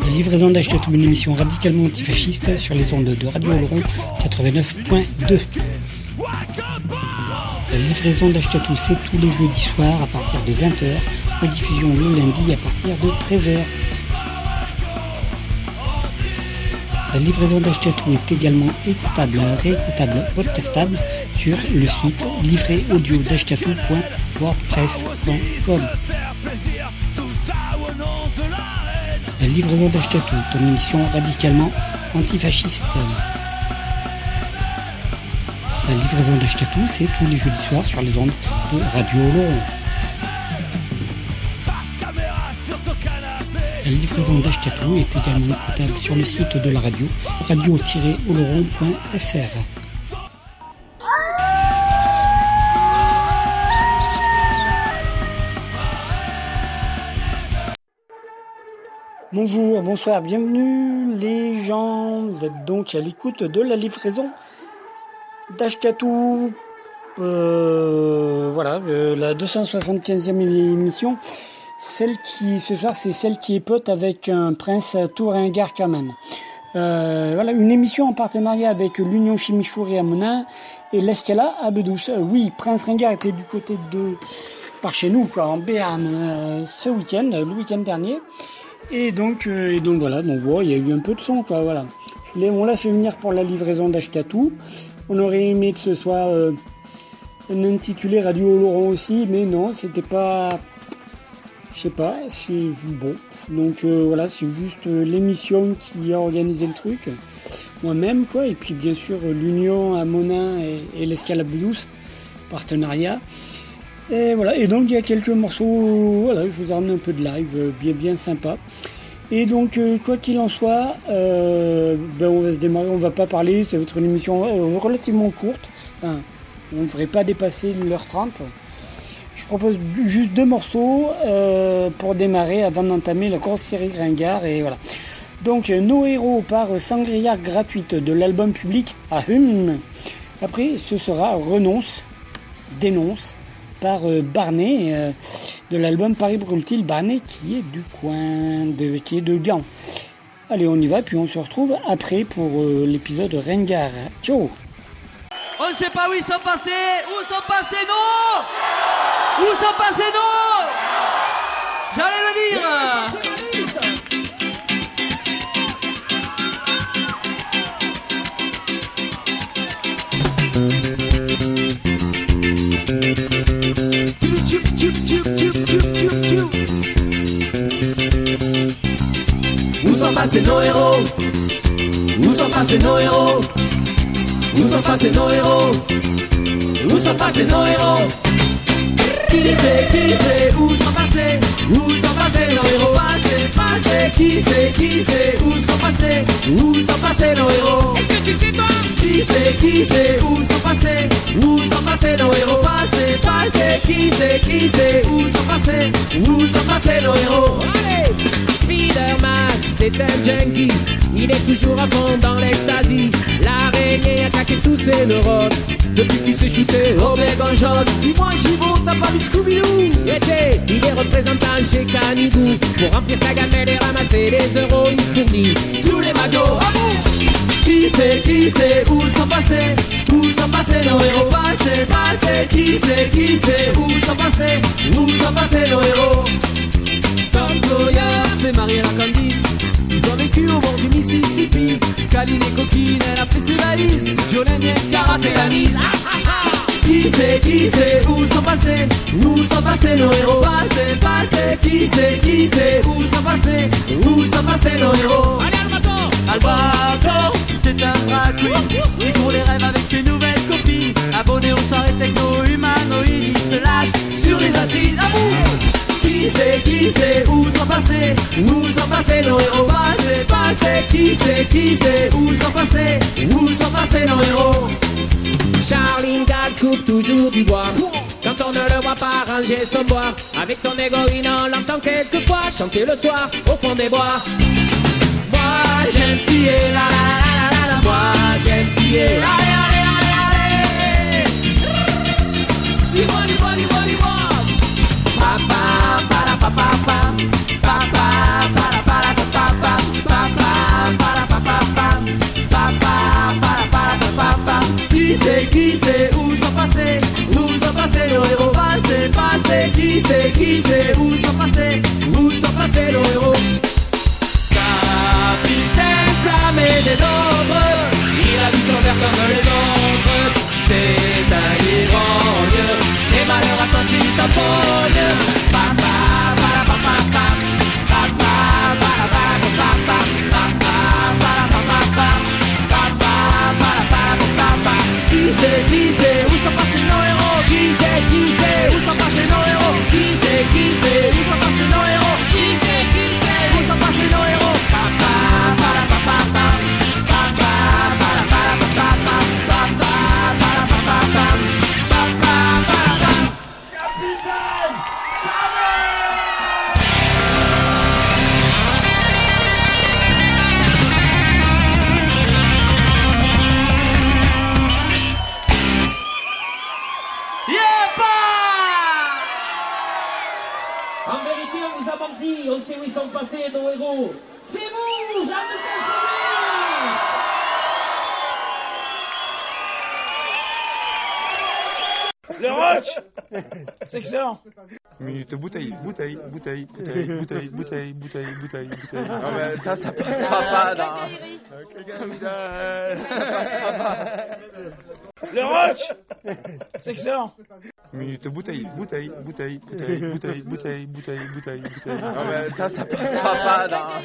La livraison d'Achetatou, une émission radicalement antifasciste sur les ondes de Radio Oloron 89.2. La livraison d'Achetatou, c'est tous les jeudis soirs à partir de 20h, rediffusion le lundi à partir de 13h. La livraison d'Achetatou est également écoutable, réécoutable, podcastable sur le site livréaudio.wordpress.com. La livraison d'Achetatou, ton émission radicalement antifasciste. La livraison d'Achetatou, c'est tous les jeudis soirs sur les ondes de Radio Oloron. La livraison d'Achetatou est également écoutable sur le site de la radio, radio-oloron.fr. Bonjour, bonsoir, bienvenue les gens. Vous êtes donc à l'écoute de la livraison d'Ashkatou. Euh, voilà, euh, la 275e émission. Celle qui, ce soir, c'est celle qui est pote avec un prince touringar quand même. Euh, voilà, une émission en partenariat avec l'Union Chimichouri à Monin et l'Escala à Bedous. Euh, oui, Prince Ringard était du côté de, par chez nous, quoi, en Béarn, ce week-end, le week-end dernier. Et donc, euh, et donc voilà, donc il y a eu un peu de son, quoi, voilà. On l'a fait venir pour la livraison d'Ashkatou. On aurait aimé que ce soit euh, un intitulé Radio Oloron aussi, mais non, c'était pas, je sais pas, c'est bon. Donc euh, voilà, c'est juste l'émission qui a organisé le truc, moi-même quoi, et puis bien sûr l'Union à Monin et, et partenariat. Et voilà, et donc il y a quelques morceaux, voilà, je vous ai ramené un peu de live, euh, bien bien sympa. Et donc euh, quoi qu'il en soit, euh, ben, on va se démarrer, on va pas parler, ça va être une émission euh, relativement courte. Enfin, on ne devrait pas dépasser l'heure 30. Je propose juste deux morceaux euh, pour démarrer avant d'entamer la grosse série Gringard et voilà. Donc nos héros par Sangria gratuite de l'album public à Hum. Après ce sera Renonce, Dénonce par euh, Barnet euh, de l'album Paris Brûle-t-il Barnet qui est du coin de qui est de Gand. Allez on y va puis on se retrouve après pour euh, l'épisode Ringard. Ciao. On ne sait pas où ils sont passés. Où sont passés non Où sont passés non J'allais le sont passés nos héros. Où sont passés nos héros. Où sont passés nos héros. Où sont passés nos héros. Qui sait, qui sait, où sont passés Où sont passés nos héros. Passés, passés, qui sait, qui sait, où sont passés Où sont passés nos héros. Est-ce que tu sais toi Qui sait, qui sait, où sont passés Où sont passés nos héros. Passés, passés, qui sait, qui sait, où sont passés Où sont passés nos héros Spider-Man, c'est un junkie. Il est toujours à fond dans l'ecstasy. L'araignée attaque tous ses neurones. Depuis qu'il s'est shooté au bégon jaune. Dis-moi Gibo, t'as pas vu Scooby-Doo? Été, il est représentant chez Canigou. Pour remplir sa gamelle et ramasser les euros, il fournit. tous les magots Qui sait, qui sait, où sont passés Où sont passés nos héros Passés, passés, qui sait, qui sait, où sont passés Où sont passés nos héros? Sawyer s'est marié à Candy. Ils ont vécu au bord du Mississippi. Caline et coquine, elle a fait ses valises. Jolene Car a fait la mise. Qui sait, qui sait, où sont passés, où sont passés nos héros? Passés, passés, qui sait, qui sait, où sont passés, où sont passés nos héros? Allez, Albator. C'est un drag Il court les rêves avec ses nouvelles copines Abonné aux soirées techno humanoïdes Il se lâche sur les acides. Amour Qui sait, qui sait, où sont passés Où sont passés nos héros? Passés, passés, qui sait, qui sait Où sont passés, où sont passés nos héros? Charline Gad coupe toujours du bois. Quand on ne le voit pas ranger son bois, avec son égoïne, on l'entend quelquefois chanter le soir au fond des bois. Moi j'aime scier, la la la la la la. Moi j'aime scier, allez allez allez allez Quise, quise, uso papá, uso papá, papá, papá, papá, papá, quise, quise, uso papá, Excellent Minute bouteille, bouteille, bouteille, bouteille, bouteille, bouteille, bouteille, bouteille, bouteille. Non mais ça, ça passera pas dans... Le roach C'est excellent Minute bouteille, bouteille, bouteille, bouteille, bouteille, bouteille, bouteille, bouteille, bouteille. Non mais ça, ça passera pas dans...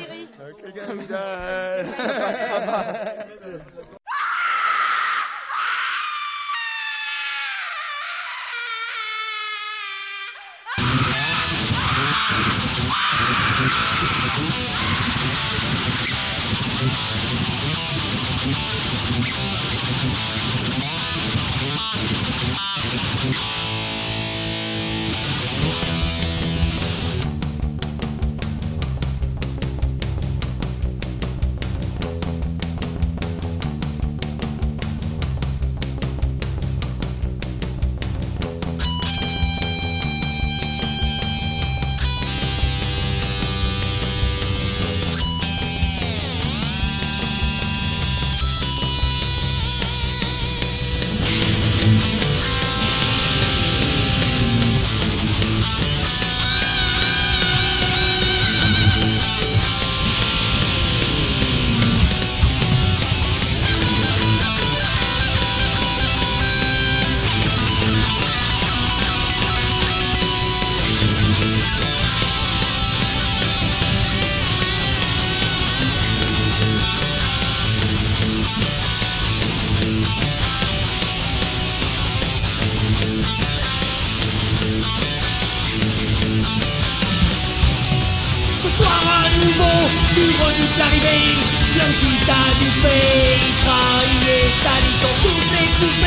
Tous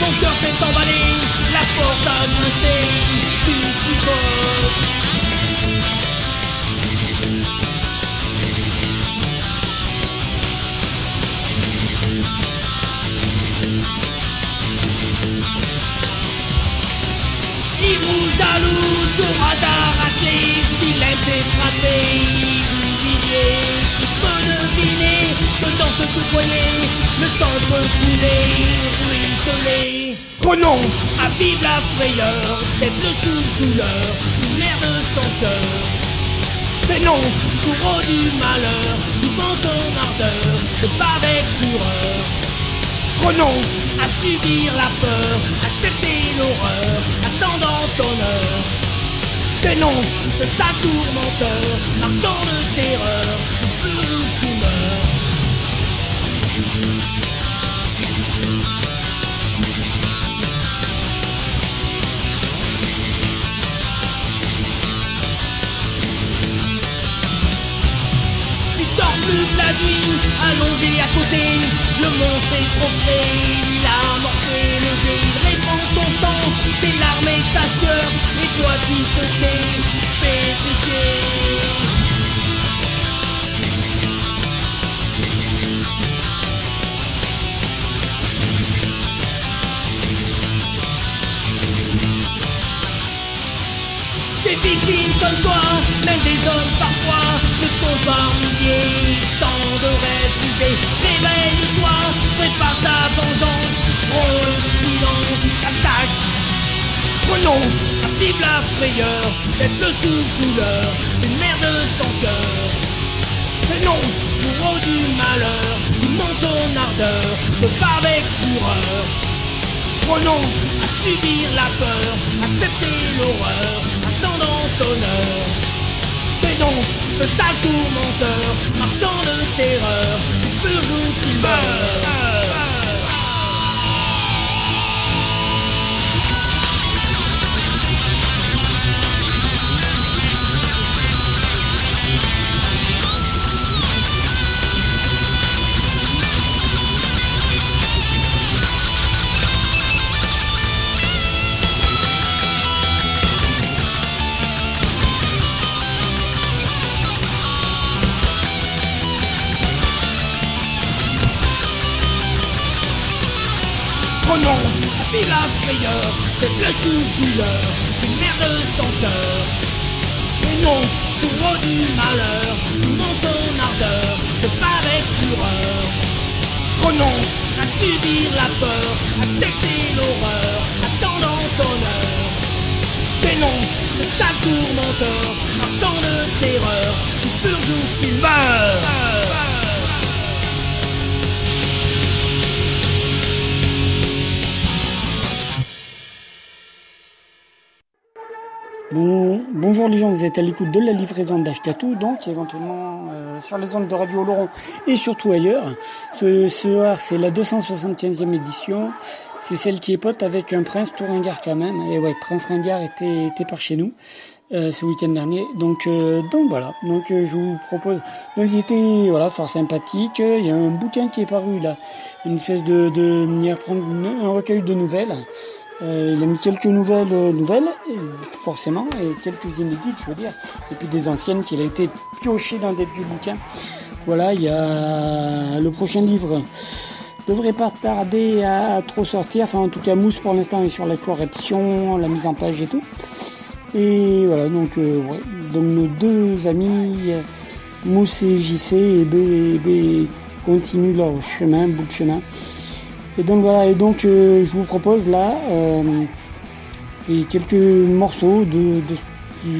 mon cœur s'est emballé, la porte a glissé, tu. Il vous jaloux, tout radar il aime foyer Le peut couler, ruisseler Renonce à vivre la frayeur D'être le sous-douleur Une mer de son cœur Dénonce, courroux du malheur Souvent ton ardeur Se bat avec fureur Renonce à subir la peur, accepter l'horreur, attendant ton heure. Dénonce ce sale tourmenteur, marchant de terreur, Plus la nuit, allongé à côté, le monstre est trop près, il a morcé le dé, il répand sang, tes larmes et ta sueur, et toi tu te sais pétrifier. Victimes comme toi, même des hommes parfois, ne sont pas milliers, tant de rêves brisés. Réveille-toi, prépare ta vengeance, prends le Prenons vive la frayeur, d'être le sous-couleur, une merde sans cœur. Prenons bourreau du malheur, monte ton ardeur, de pas avec fureur. Prenons à subir la peur, accepter l'horreur, heure. Fais donc le sale tourmenteur, marchand de terreur, jour qu'il meurt. Le bonjour les gens, vous êtes à l'écoute de la livraison d'Ashkatou, donc éventuellement euh, sur les ondes de Radio Laurent et surtout ailleurs. Ce, ce c'est la 275e édition. C'est celle qui est pote avec un prince tout ringard quand même. Et ouais, Prince Ringard était, était par chez nous euh, ce week-end dernier. Donc, euh, donc voilà. Donc euh, je vous propose. Donc il était voilà fort sympathique. Il y a un bouquin qui est paru là, une espèce de, de y un recueil de nouvelles. Euh, il a mis quelques nouvelles, euh, nouvelles, forcément, et quelques inédites, je veux dire, et puis des anciennes qu'il a été pioché dans des vieux bouquins. Voilà, il y a le prochain livre devrait pas tarder à trop sortir. Enfin, en tout cas, Mousse pour l'instant est sur la correction, la mise en page et tout. Et voilà, donc, euh, ouais. donc nos deux amis, Mousse et JC et B, et B continuent leur chemin, bout de chemin. Et donc voilà, et donc euh, je vous propose là euh, et quelques morceaux de,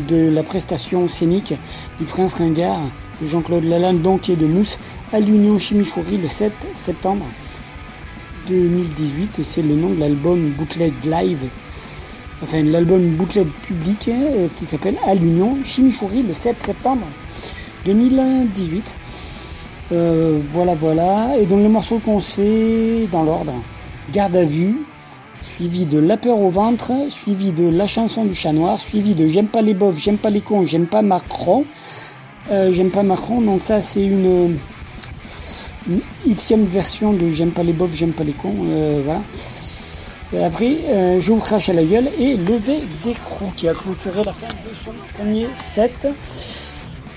de, la prestation scénique du Prince Ringard de Jean-Claude Lalanne, donc et de Mousse à l'Union Chimichourie le 7 septembre 2018 et c'est le nom de l'album Bootleg Live, enfin l'album Bootleg public euh, qui s'appelle À l'Union Chimichourie le 7 septembre 2018. Euh, voilà, voilà. Et donc les morceaux qu'on sait dans l'ordre. Garde à vue, suivi de La peur au ventre, suivi de La chanson du chat noir, suivi de J'aime pas les bofs, j'aime pas les cons, j'aime pas Macron. Euh, j'aime pas Macron, donc ça c'est une, une xème version de J'aime pas les bofs, j'aime pas les cons. euh, voilà. Et après, euh, je vous crache à la gueule et lever d'écrou qui a clôturé la fin de son premier set.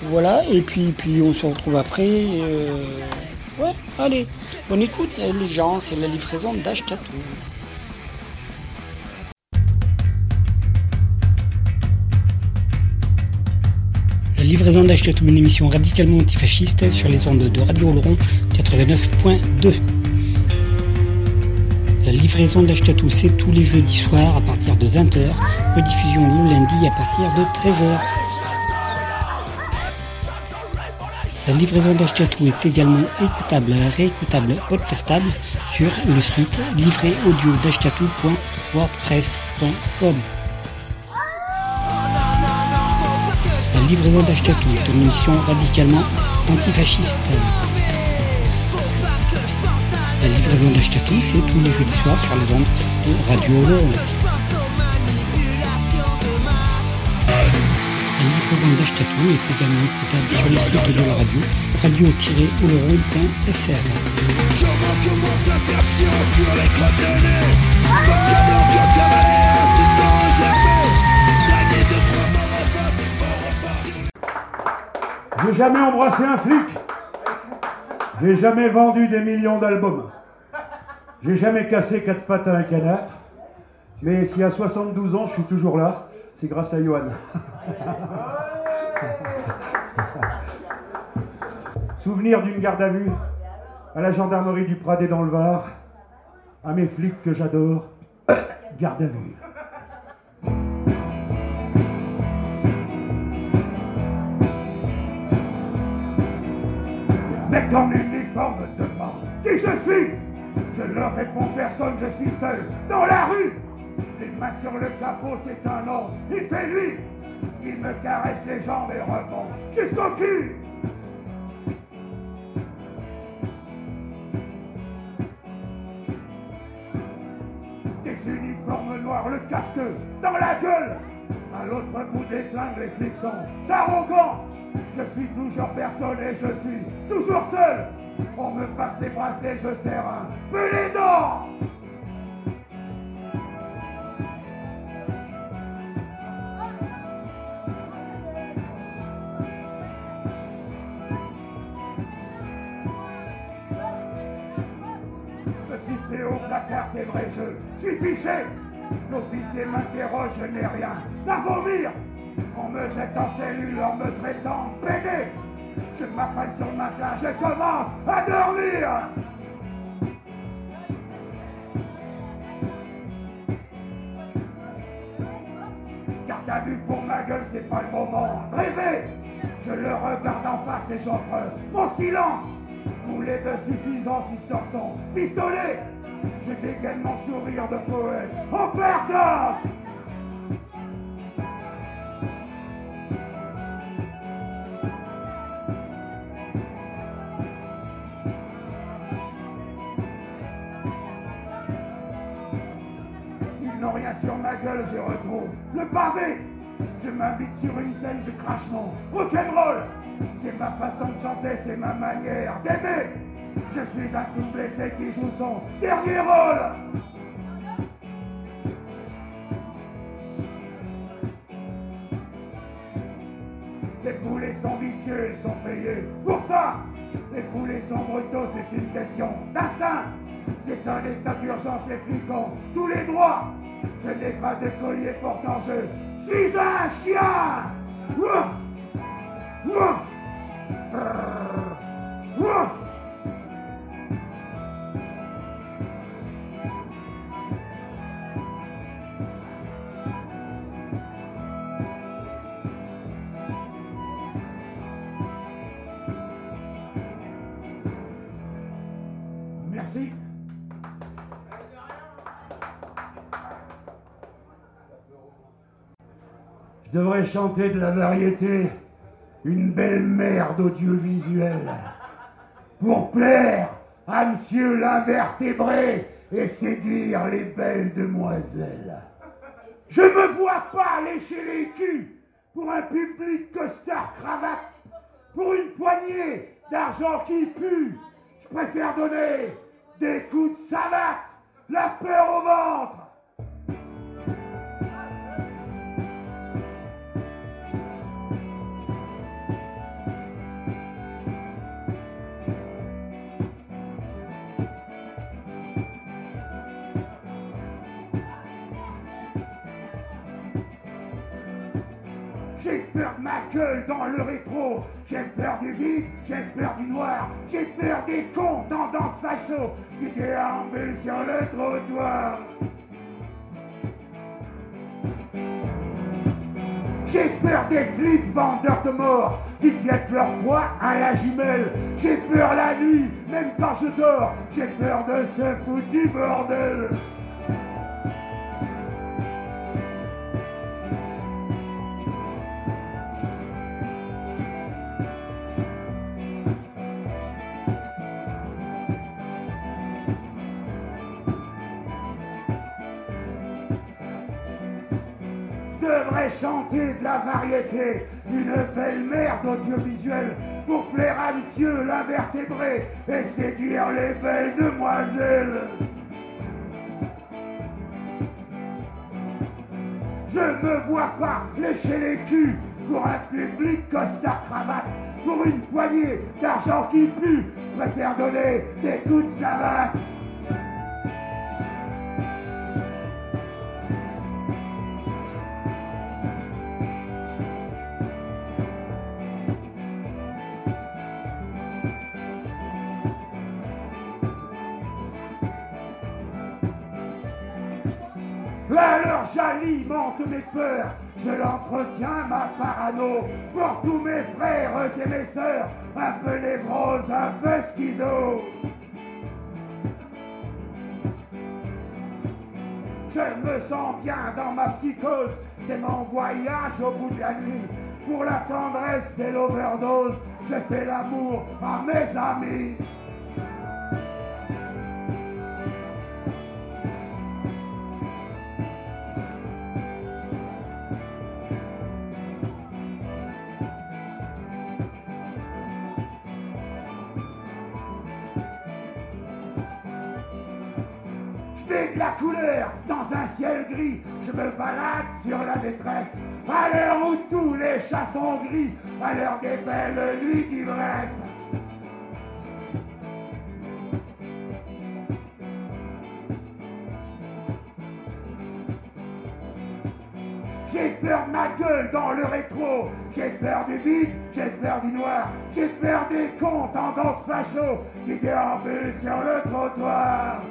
Voilà, et puis, puis on se retrouve après. euh, Ouais, allez, bonne écoute euh, les gens, c'est la livraison d'Ashkatou. La livraison d'Ashkatou, une émission radicalement antifasciste sur les ondes de Radio Laurent 89.2. La livraison d'Ashkatou, c'est tous les jeudis soirs à partir de 20h, rediffusion le lundi à partir de 13h. La livraison d'Ashkatou est également écoutable, réécoutable, podcastable sur le site livréaudio.wordpress.com. La livraison d'Ashkatou est une émission radicalement antifasciste. La livraison d'Ashkatou, c'est tous les jeudis soirs sur les ondes de Radio Laurent. Livraison d'Ashkatou est également écoutable sur le site de la radio, radio-oloron.fr. J'ai jamais embrassé un flic. J'ai jamais vendu des millions d'albums. J'ai jamais cassé quatre pattes à un canard. Mais s'il y a 72 ans, je suis toujours là. C'est grâce à Johan. Souvenir d'une garde à vue à la gendarmerie du Pradé dans le Var, à mes flics que j'adore, garde à vue. Mais quand l'uniforme me demande qui je suis, je leur réponds personne, je suis seul, dans la rue. Les mains sur le capot, c'est un ordre, il fait lui il me caresse les jambes et remonte jusqu'au cul. Des uniformes noirs, le casque dans la gueule. À l'autre bout des flingues, les flics sont arrogants. Je suis toujours personne et je suis toujours seul. On me passe des bracelets, je serre un peu les dents. Au placard, c'est vrai, je suis fiché. L'officier m'interroge, je n'ai rien à vomir. On me jette en cellule en me traitant pédé. Je m'appelle sur le matelas, je commence à dormir. Car t'as vu pour ma gueule, c'est pas le moment rêver. Je le regarde en face et j'offre mon silence. Moulé de suffisance, il sort son pistolet. Je dégaine mon sourire de poète en perdance. Ils n'ont rien sur ma gueule, je retrouve le pavé. Je m'invite sur une scène, je crache mon rock'n'roll. C'est ma façon de chanter, c'est ma manière d'aimer. Je suis un coup blessé qui joue son dernier rôle. Les poulets sont vicieux, ils sont payés pour ça. Les poulets sont brutaux, c'est une question d'instinct. C'est un état d'urgence, les flics ont tous les droits. Je n'ai pas de collier, pourtant je suis un chien. Je devrais chanter de la variété, une belle merde audiovisuelle, pour plaire à monsieur l'invertébré et séduire les belles demoiselles. Je me vois pas lécher les culs pour un public costard cravate, pour une poignée d'argent qui pue. Je préfère donner des coups de savate, la peur au ventre. J'ai peur de ma gueule dans le rétro, j'ai peur du vide, j'ai peur du noir, j'ai peur des cons tendance facho qui déambulent sur le trottoir. J'ai peur des flics vendeurs de mort qui guettent leur poids à la jumelle. J'ai peur la nuit, même quand je dors, j'ai peur de ce foutu bordel. Chanter de la variété, une belle merde audiovisuelle pour plaire à monsieur l'invertébré et séduire les belles demoiselles. Je me vois pas lécher les culs pour un public costard cravate, pour une poignée d'argent qui pue, je préfère donner des coups de savate. Je l'entretiens ma parano pour tous mes frères et mes sœurs, un peu névrose, un peu schizo. Je me sens bien dans ma psychose, c'est mon voyage au bout de la nuit. Pour la tendresse et l'overdose, je fais l'amour à mes amis. Un ciel gris. Je me balade sur la détresse. À l'heure où tous les chats sont gris, à l'heure des belles nuits d'ivresse. J'ai peur de ma gueule dans le rétro, j'ai peur du vide, j'ai peur du noir, j'ai peur des cons tendance facho qui déambulent sur le trottoir.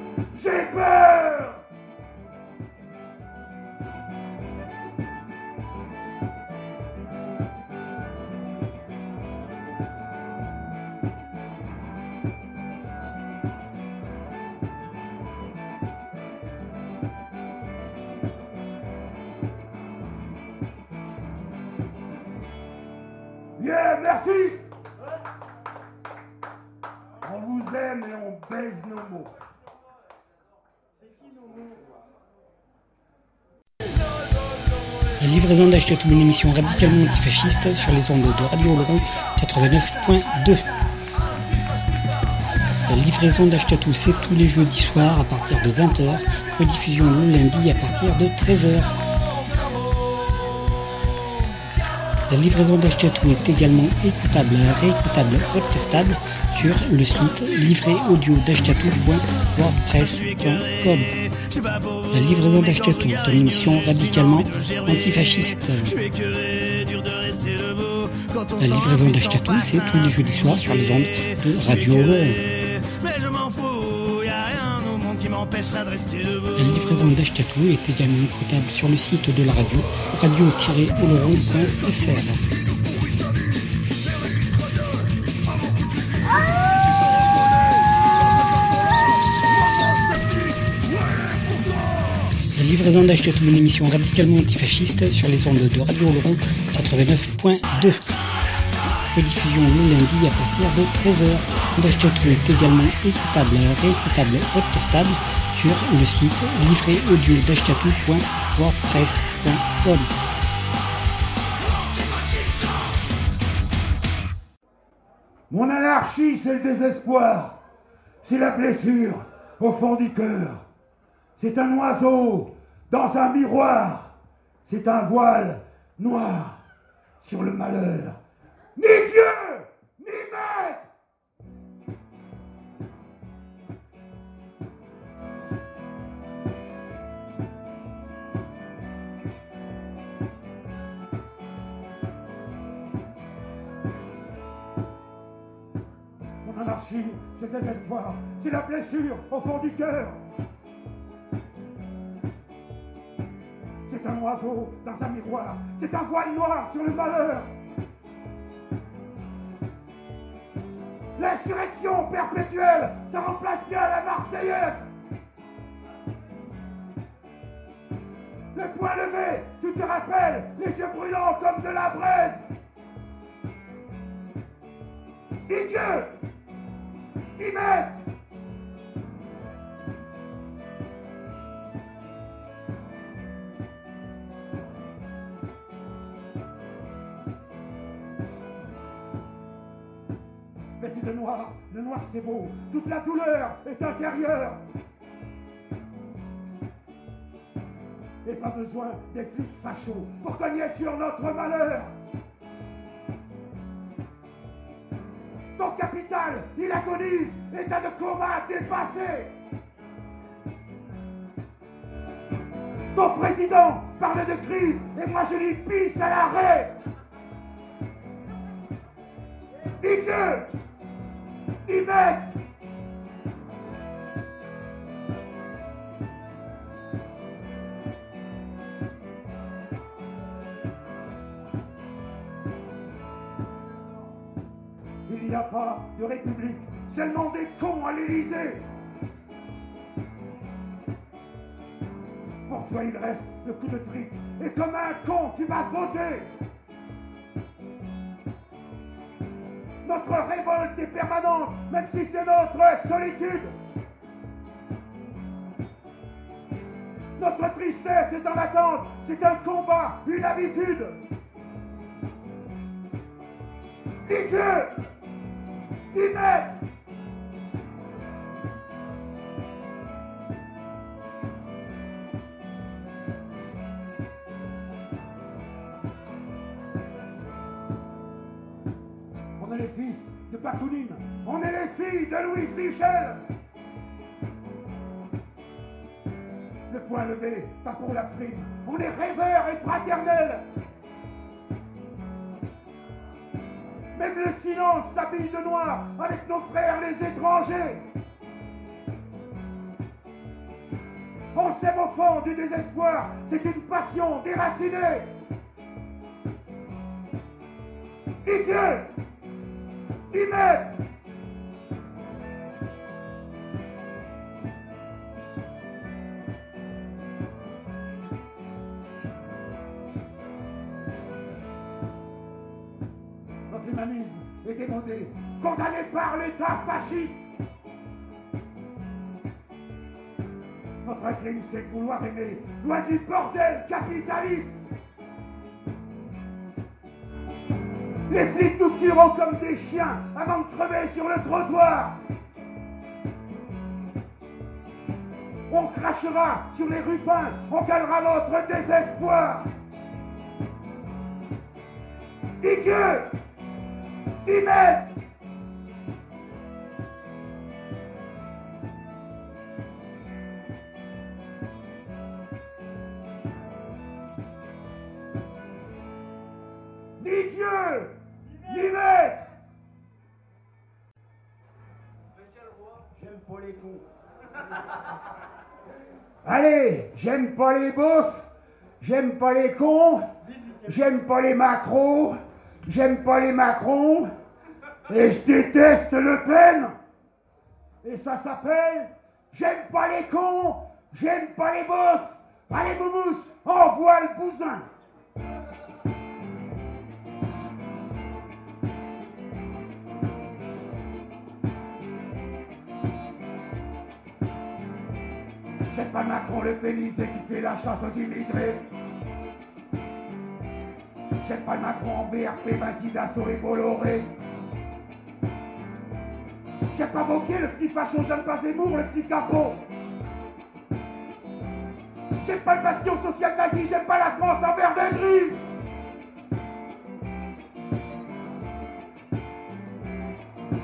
Livraison d'Achetatou, une émission radicalement antifasciste sur les ondes de Radio Oloron 89.2. La livraison d'Achetatou, c'est tous les jeudis soirs à partir de 20h, rediffusion le lundi à partir de 13h. La livraison d'Achetatou est également écoutable, réécoutable, podcastable sur le site livréaudio.wordpress.com. La livraison d'Achetatou est une émission radicalement antifasciste. La livraison d'Achetatou, c'est tous les jeudis soirs sur les ondes de Radio. La livraison d'Achetatou est également écoutable sur le site de la radio, radio-oloron.fr. Livraison d'Achetatou, une émission radicalement antifasciste sur les ondes de Radio Oloron 89.2. Rediffusion le lundi à partir de 13h. D'Achetatou est également écoutable, réécoutable, podcastable sur le site livréaudio.wordpress.com. Mon anarchie, c'est le désespoir. C'est la blessure au fond du cœur. C'est un oiseau dans un miroir. C'est un voile noir sur le malheur. Ni Dieu, ni maître. Mon anarchie, c'est désespoir. C'est la blessure au fond du cœur. C'est un oiseau dans un miroir. C'est un voile noir sur le malheur. L'insurrection perpétuelle, ça remplace bien la Marseillaise. Le poing levé, tu te rappelles, les yeux brûlants comme de la braise. Ni Dieu, c'est beau, toute la douleur est intérieure. Et pas besoin des flics fachos pour cogner sur notre malheur. Ton capital, il agonise, état de coma dépassé. Ton président parle de crise et moi je lui pisse à l'arrêt. Dieu, il n'y a pas de république, seulement des cons à l'Élysée. Pour toi, il reste le coup de trique, et comme un con, tu vas voter. Notre révolte est permanente, même si c'est notre solitude. Notre tristesse est en attente, c'est un combat, une habitude. Ni Dieu, maître, Louise Michel. Le poing levé, pas pour la frime. On est rêveurs et fraternels. Même le silence s'habille de noir avec nos frères les étrangers. On s'aime au fond du désespoir. C'est une passion déracinée. Et Dieu humanisme est démodé, condamné par l'État fasciste. Notre crime, c'est de vouloir aimer, loin du bordel capitaliste. Les flics nous tueront comme des chiens avant de crever sur le trottoir. On crachera sur les rupins, on calera notre désespoir. Ni Dieu, maître. Ni Dieu, ni maître. J'aime pas les cons. Allez, j'aime pas les beaufs, j'aime pas les cons, j'aime pas les macros, j'aime pas les macrons, et je déteste Le Pen. Et ça s'appelle J'aime pas les cons, j'aime pas les beaufs. Allez, Boumous, envoie le bousin. J'aime pas Macron le pénisé qui fait la chasse aux immigrés. J'aime pas le Macron en VRP, d'assaut et Bolloré. J'aime pas Wauquiez, le petit facho, j'aime pas Zemmour, le petit capot. J'aime pas le bastion social nazi, j'aime pas la France en vert de gris.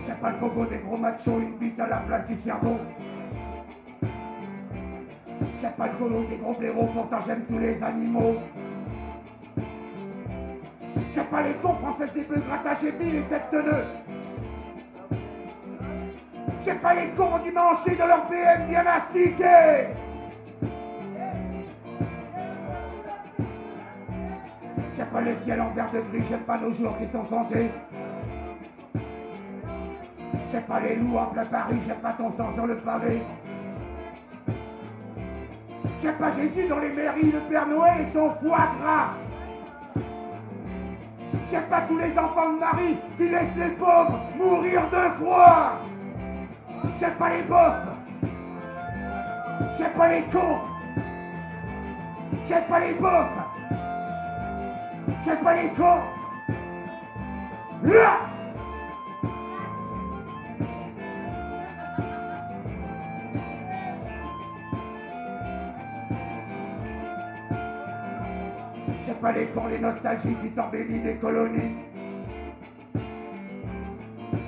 J'aime pas le pogo des gros machos, une bite à la place du cerveau. J'aime pas le colo des gros blaireaux, pourtant j'aime tous les animaux. J'aime pas les cons françaises des bœufs grattage et billes et têtes de. J'aime pas les cons du de leur BM bien astiqué. J'aime pas les ciels en vert de gris, j'aime pas nos jours qui sont comptés. J'aime pas les loups en plein Paris, j'aime pas ton sang sur le pavé. J'aime pas Jésus dans les mairies, le Père Noël et son foie gras. J'aime pas tous les enfants de Marie qui laissent les pauvres mourir de froid. J'aime pas les bofs. J'aime pas les cons. J'aime pas les bofs. J'aime pas les cons. Pas les cons, les nostalgiques qui t'embellissent des colonies.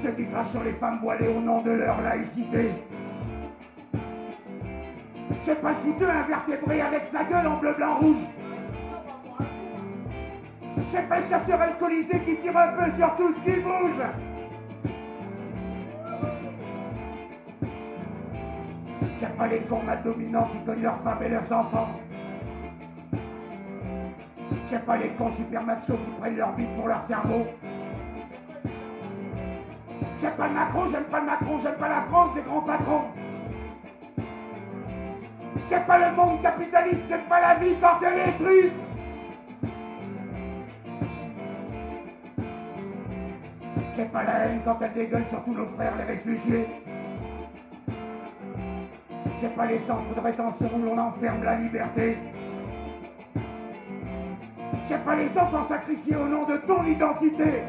Ceux qui crachent sur les femmes voilées au nom de leur laïcité. J'aime pas le fouteux invertébré avec sa gueule en bleu, blanc, rouge. J'aime pas le chasseur alcoolisé qui tire un peu sur tout ce qui bouge. J'aime pas les cons mal dominants qui cognent leurs femmes et leurs enfants. J'aime pas les cons super machos qui prennent leur bite pour leur cerveau. J'aime pas le Macron, j'aime pas le Macron, j'aime pas la France des grands patrons. J'aime pas le monde capitaliste, j'aime pas la vie quand elle est triste. J'aime pas la haine quand elle dégueule sur tous nos frères les réfugiés. J'aime pas les centres de rétention où l'on enferme la liberté. J'aime pas les enfants sacrifiés au nom de ton identité.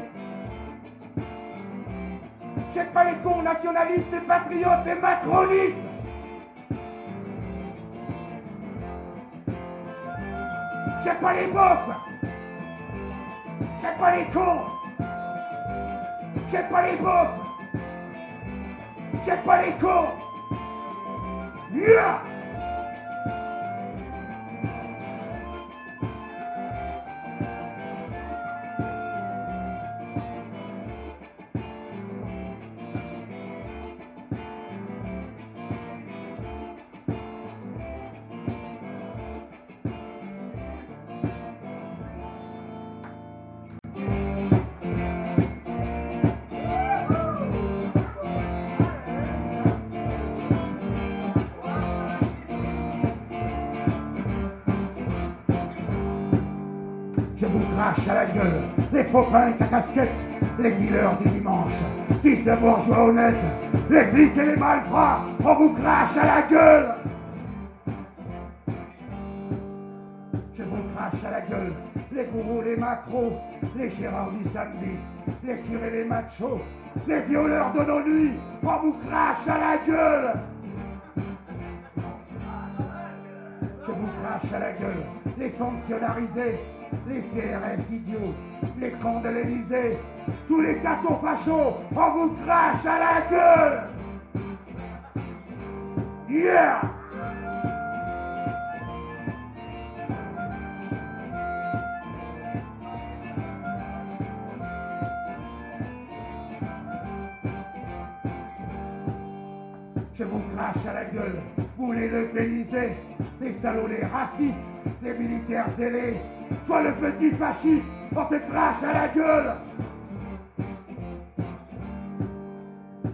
J'aime pas les cons nationalistes, les patriotes, les macronistes. J'aime pas les bofs. J'aime pas les cons. J'aime pas les bofs. J'aime pas les cons. Faux punks à casquette, les dealers du dimanche, fils de bourgeois honnêtes, les flics et les malfrats, on vous crache à la gueule. Je vous crache à la gueule, les gourous, les macros, les gérards du samedi, les curés, les machos, les violeurs de nos nuits, on vous crache à la gueule. Je vous crache à la gueule, les fonctionnarisés, les CRS idiots, les cons de l'Elysée, tous les gâteaux fachos, on vous crache à la gueule. Yeah. Je vous crache à la gueule, vous les le pélisez, les salauds, les racistes, les militaires zélés, le petit fasciste, on te crache à la gueule.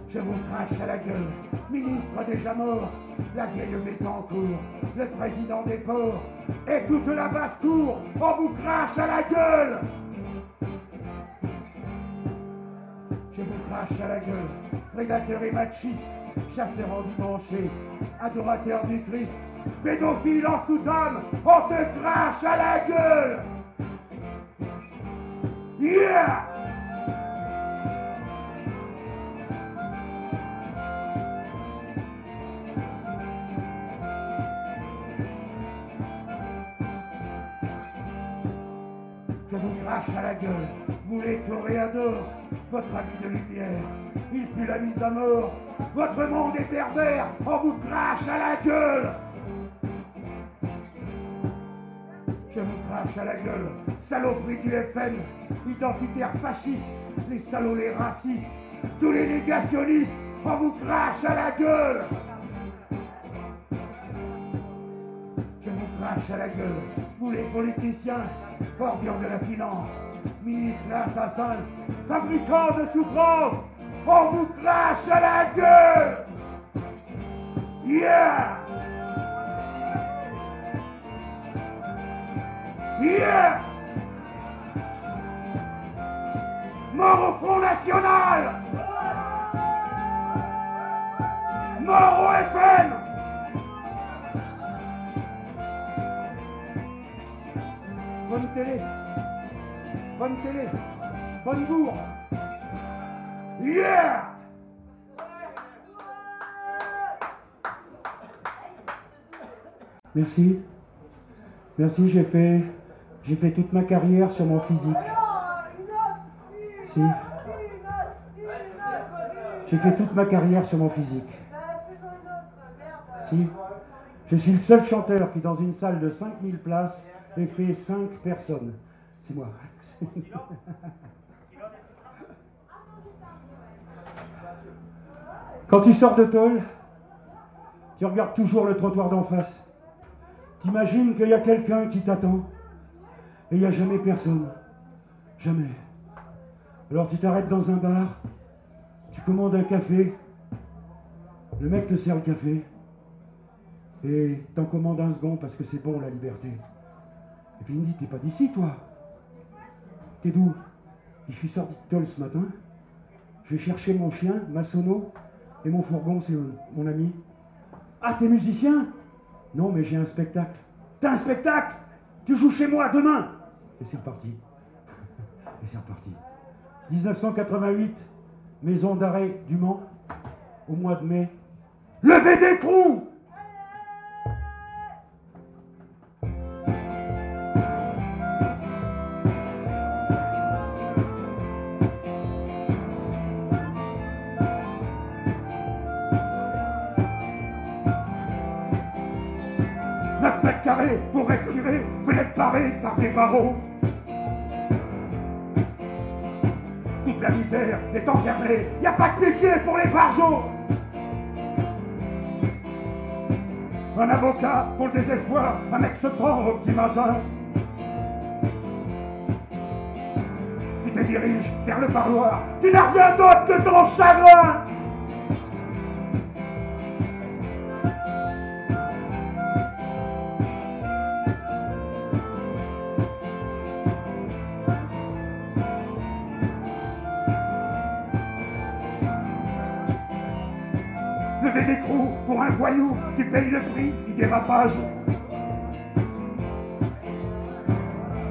Je vous crache à la gueule, ministre déjà mort, la vieille Bétancourt, le président des ports, et toute la basse-cour, on vous crache à la gueule. Je vous crache à la gueule, prédateurs et machistes, chasseurs endimanchés, adorateurs du Christ, pédophiles en soutane, on te crache à la gueule Je vous crache à la gueule, vous les toréadors, votre ami de lumière, il pue la mise à mort, votre monde est pervers, on vous crache à la gueule À la gueule, saloperie du FN, identitaires fascistes, les salauds, les racistes, tous les négationnistes, on vous crache à la gueule. Je vous crache à la gueule, vous les politiciens, ordures de la finance, ministres assassins, fabricants de souffrance, on vous crache à la gueule. Yeah Yeah! Mort au Front National! Mort au FN Bonne télé! Bonne télé! Bonne bourre Yeah! Merci. Merci, j'ai fait, j'ai fait toute ma carrière sur mon physique. Si. J'ai fait toute ma carrière sur mon physique. Si. Je suis le seul chanteur qui, dans une salle de 5000 places, ait fait 5 personnes. C'est moi. Quand tu sors de tôle, tu regardes toujours le trottoir d'en face. T'imagines qu'il y a quelqu'un qui t'attend et il n'y a jamais personne. Jamais. Alors tu t'arrêtes dans un bar, tu commandes un café. Le mec te sert le café. Et t'en commandes un second parce que c'est bon la liberté. Et puis il me dit, t'es pas d'ici toi? T'es d'où? Je suis sorti de Toll ce matin. Je vais chercher mon chien, ma sono, et mon fourgon, c'est mon ami. Ah, t'es musicien? Non, mais j'ai un spectacle. T'as un spectacle? Tu joues chez moi demain? Et c'est reparti. Et c'est reparti. 1988, maison d'arrêt du Mans, au mois de mai. Levez des trous par des barreaux. Toute la misère est enfermée, y a pas de pitié pour les barjots. Un avocat pour le désespoir, un mec se prend au petit matin. Tu te diriges vers le parloir, tu n'as rien d'autre que ton chagrin. Paye le prix du dérapage.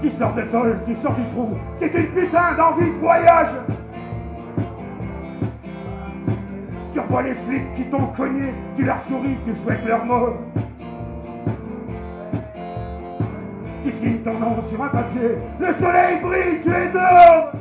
Tu sors de tôle, tu sors du trou, c'est une putain d'envie de voyage. Tu revois les flics qui t'ont cogné, tu leur souris, tu souhaites leur mort. Tu signes ton nom sur un papier, le soleil brille, tu es dehors.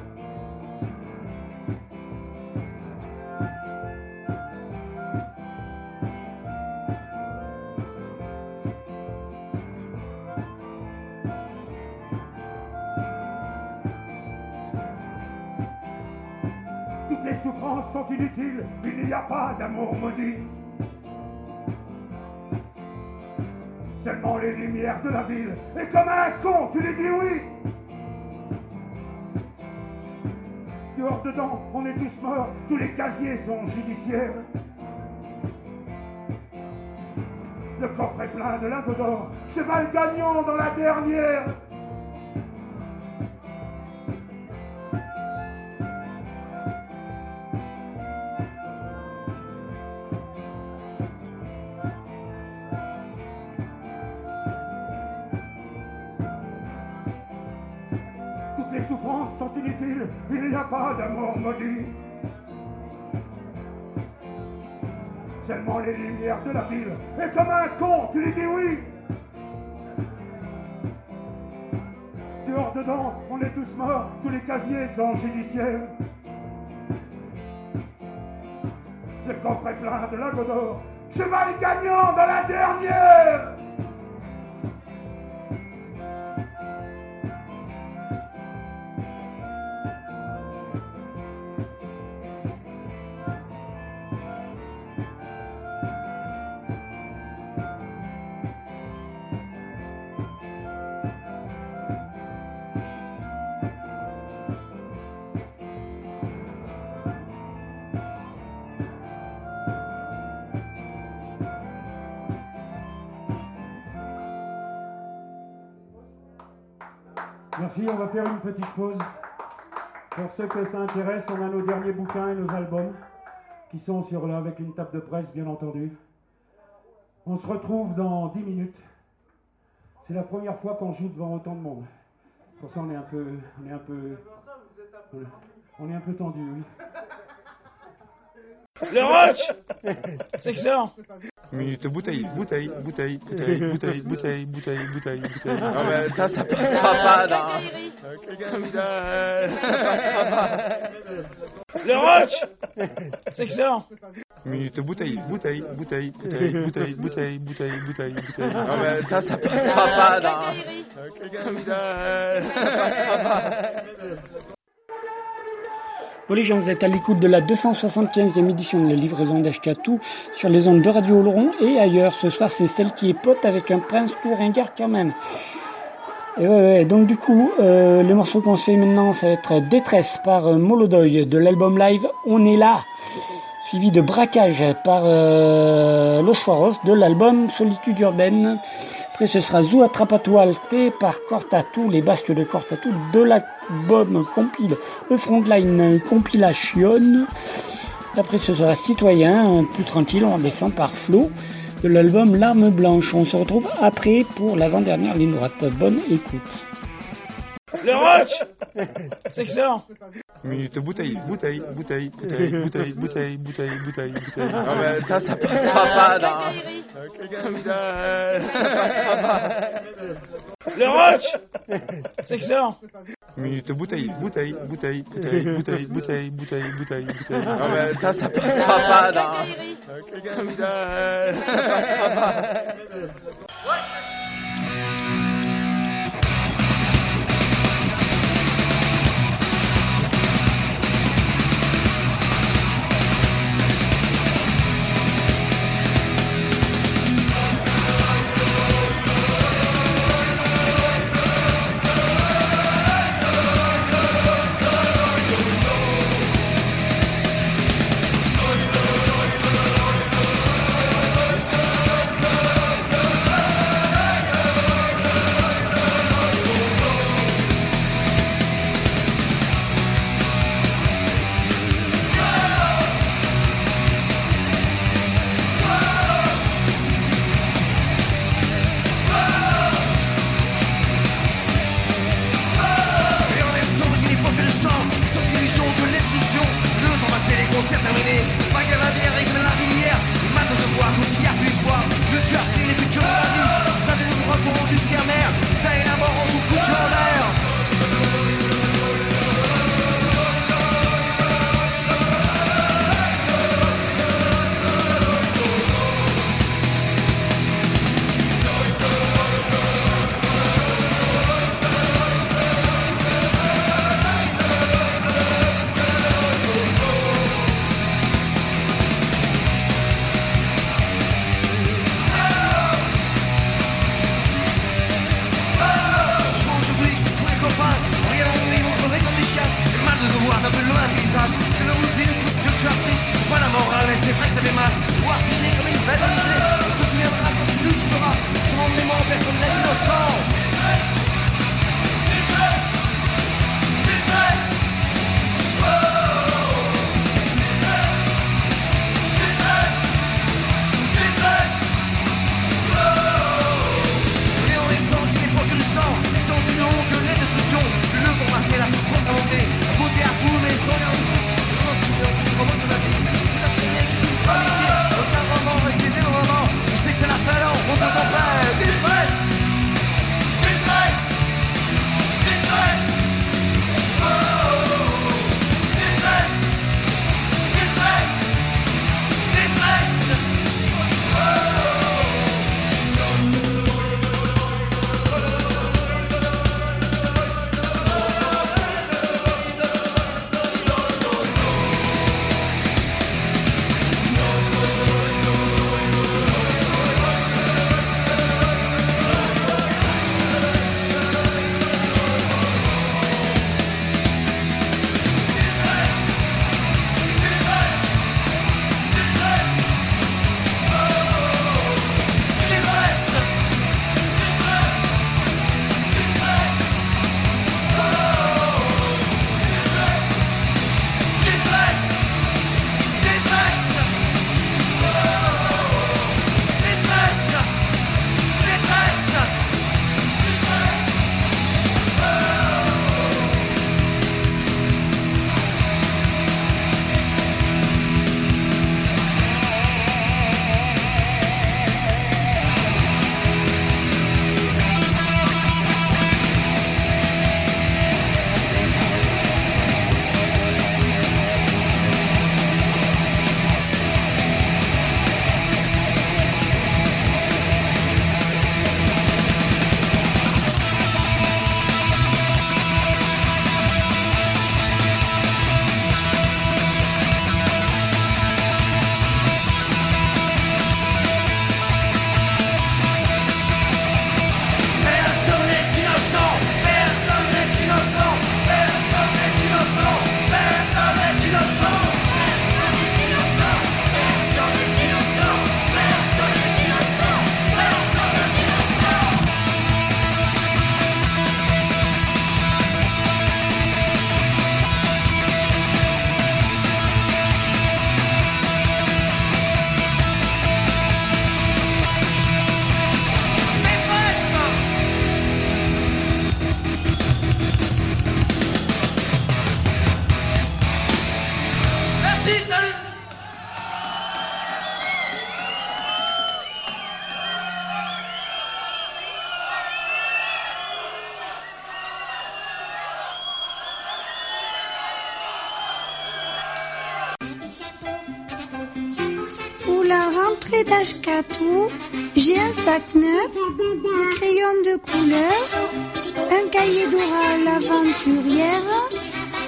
Les souffrances sont inutiles, il n'y a pas d'amour maudit. Seulement les lumières de la ville, et comme un con, tu lui dis oui. Dehors dedans, on est tous morts, tous les casiers sont judiciaires. Le coffre est plein de lingots d'or, cheval gagnant dans la dernière. Les lumières de la ville, et comme un con, tu lui dis oui. Dehors dedans, on est tous morts, tous les casiers sont judiciaires. Le coffre est plein de lingots d'or, cheval gagnant dans la dernière. On va faire une petite pause. Pour ceux que ça intéresse, on a nos derniers bouquins et nos albums qui sont sur là avec une table de presse, bien entendu. On se retrouve dans 10 minutes. C'est la première fois qu'on joue devant autant de monde. Pour ça, on est un peu, on est un peu, on est un peu tendu, oui. Le roach C'est excellent Minute bouteille, bouteille, bouteille, bouteille, bouteille, bouteille, bouteille, bouteille, bouteille. Non mais ça, ça passera pas dans... Le roach C'est excellent Minute bouteille, bouteille, bouteille, bouteille, bouteille, bouteille, bouteille, bouteille, bouteille. Non mais ça, ça passera pas dans... Les gens, vous êtes à l'écoute de la 275e édition de la livraison d'Ashkatou sur les ondes de Radio Oloron et ailleurs. Ce soir, c'est celle qui est pote avec un prince tout ringard quand même. Et ouais, ouais, donc du coup, euh, le morceau qu'on se fait maintenant, ça va être Détresse par euh, Molodoy de l'album live On est là, suivi de Braquage par euh, Los Foros de l'album Solitude urbaine. Après, ce sera Zou Atrapatualte par Cortatu, les basques de Cortatu de l'album compile E Frontline Compilation. Après, ce sera Citoyen, plus tranquille, on descend par Flo de l'album L'arme blanche. On se retrouve après pour l'avant-dernière ligne droite. Bonne écoute. Le roach C'est excellent Minute bouteille, bouteille, bouteille, bouteille, bouteille, bouteille, bouteille, bouteille, bouteille. Non mais ça, ça passera pas dans... Le roach C'est excellent Minute bouteille, bouteille, bouteille, bouteille, bouteille, bouteille, bouteille, bouteille, bouteille. Non mais ça, ça passera pas dans...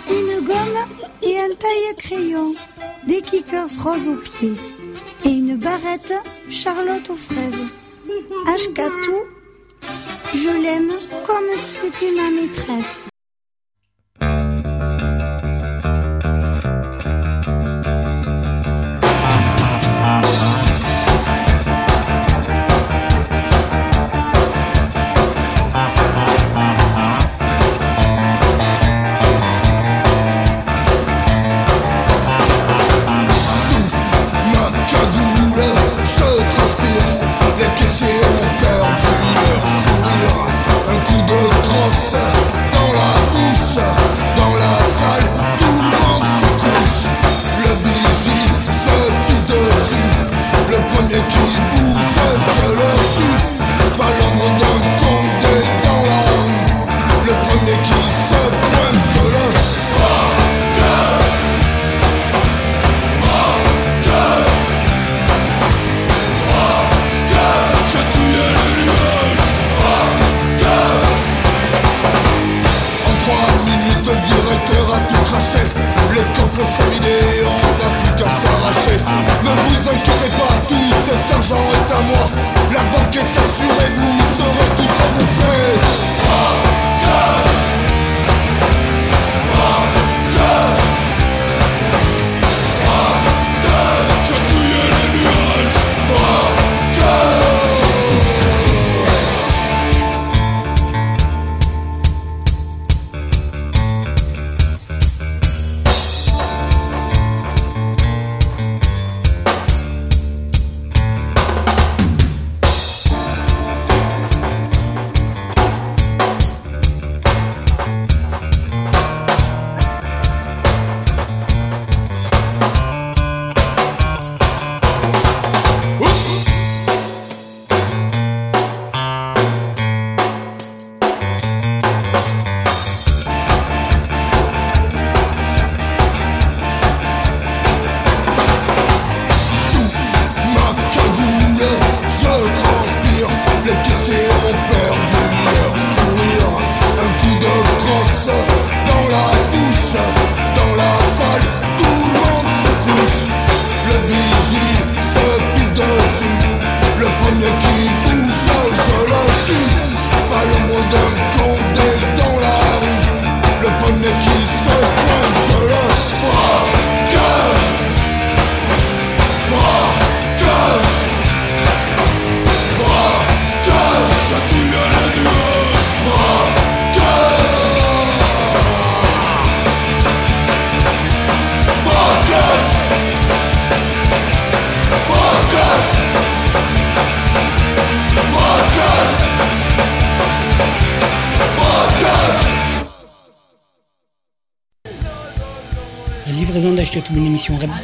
une gomme et un taille-crayon, des kickers roses aux pieds et une barrette Charlotte aux fraises. Ashkatou, je l'aime comme si c'était ma maîtresse.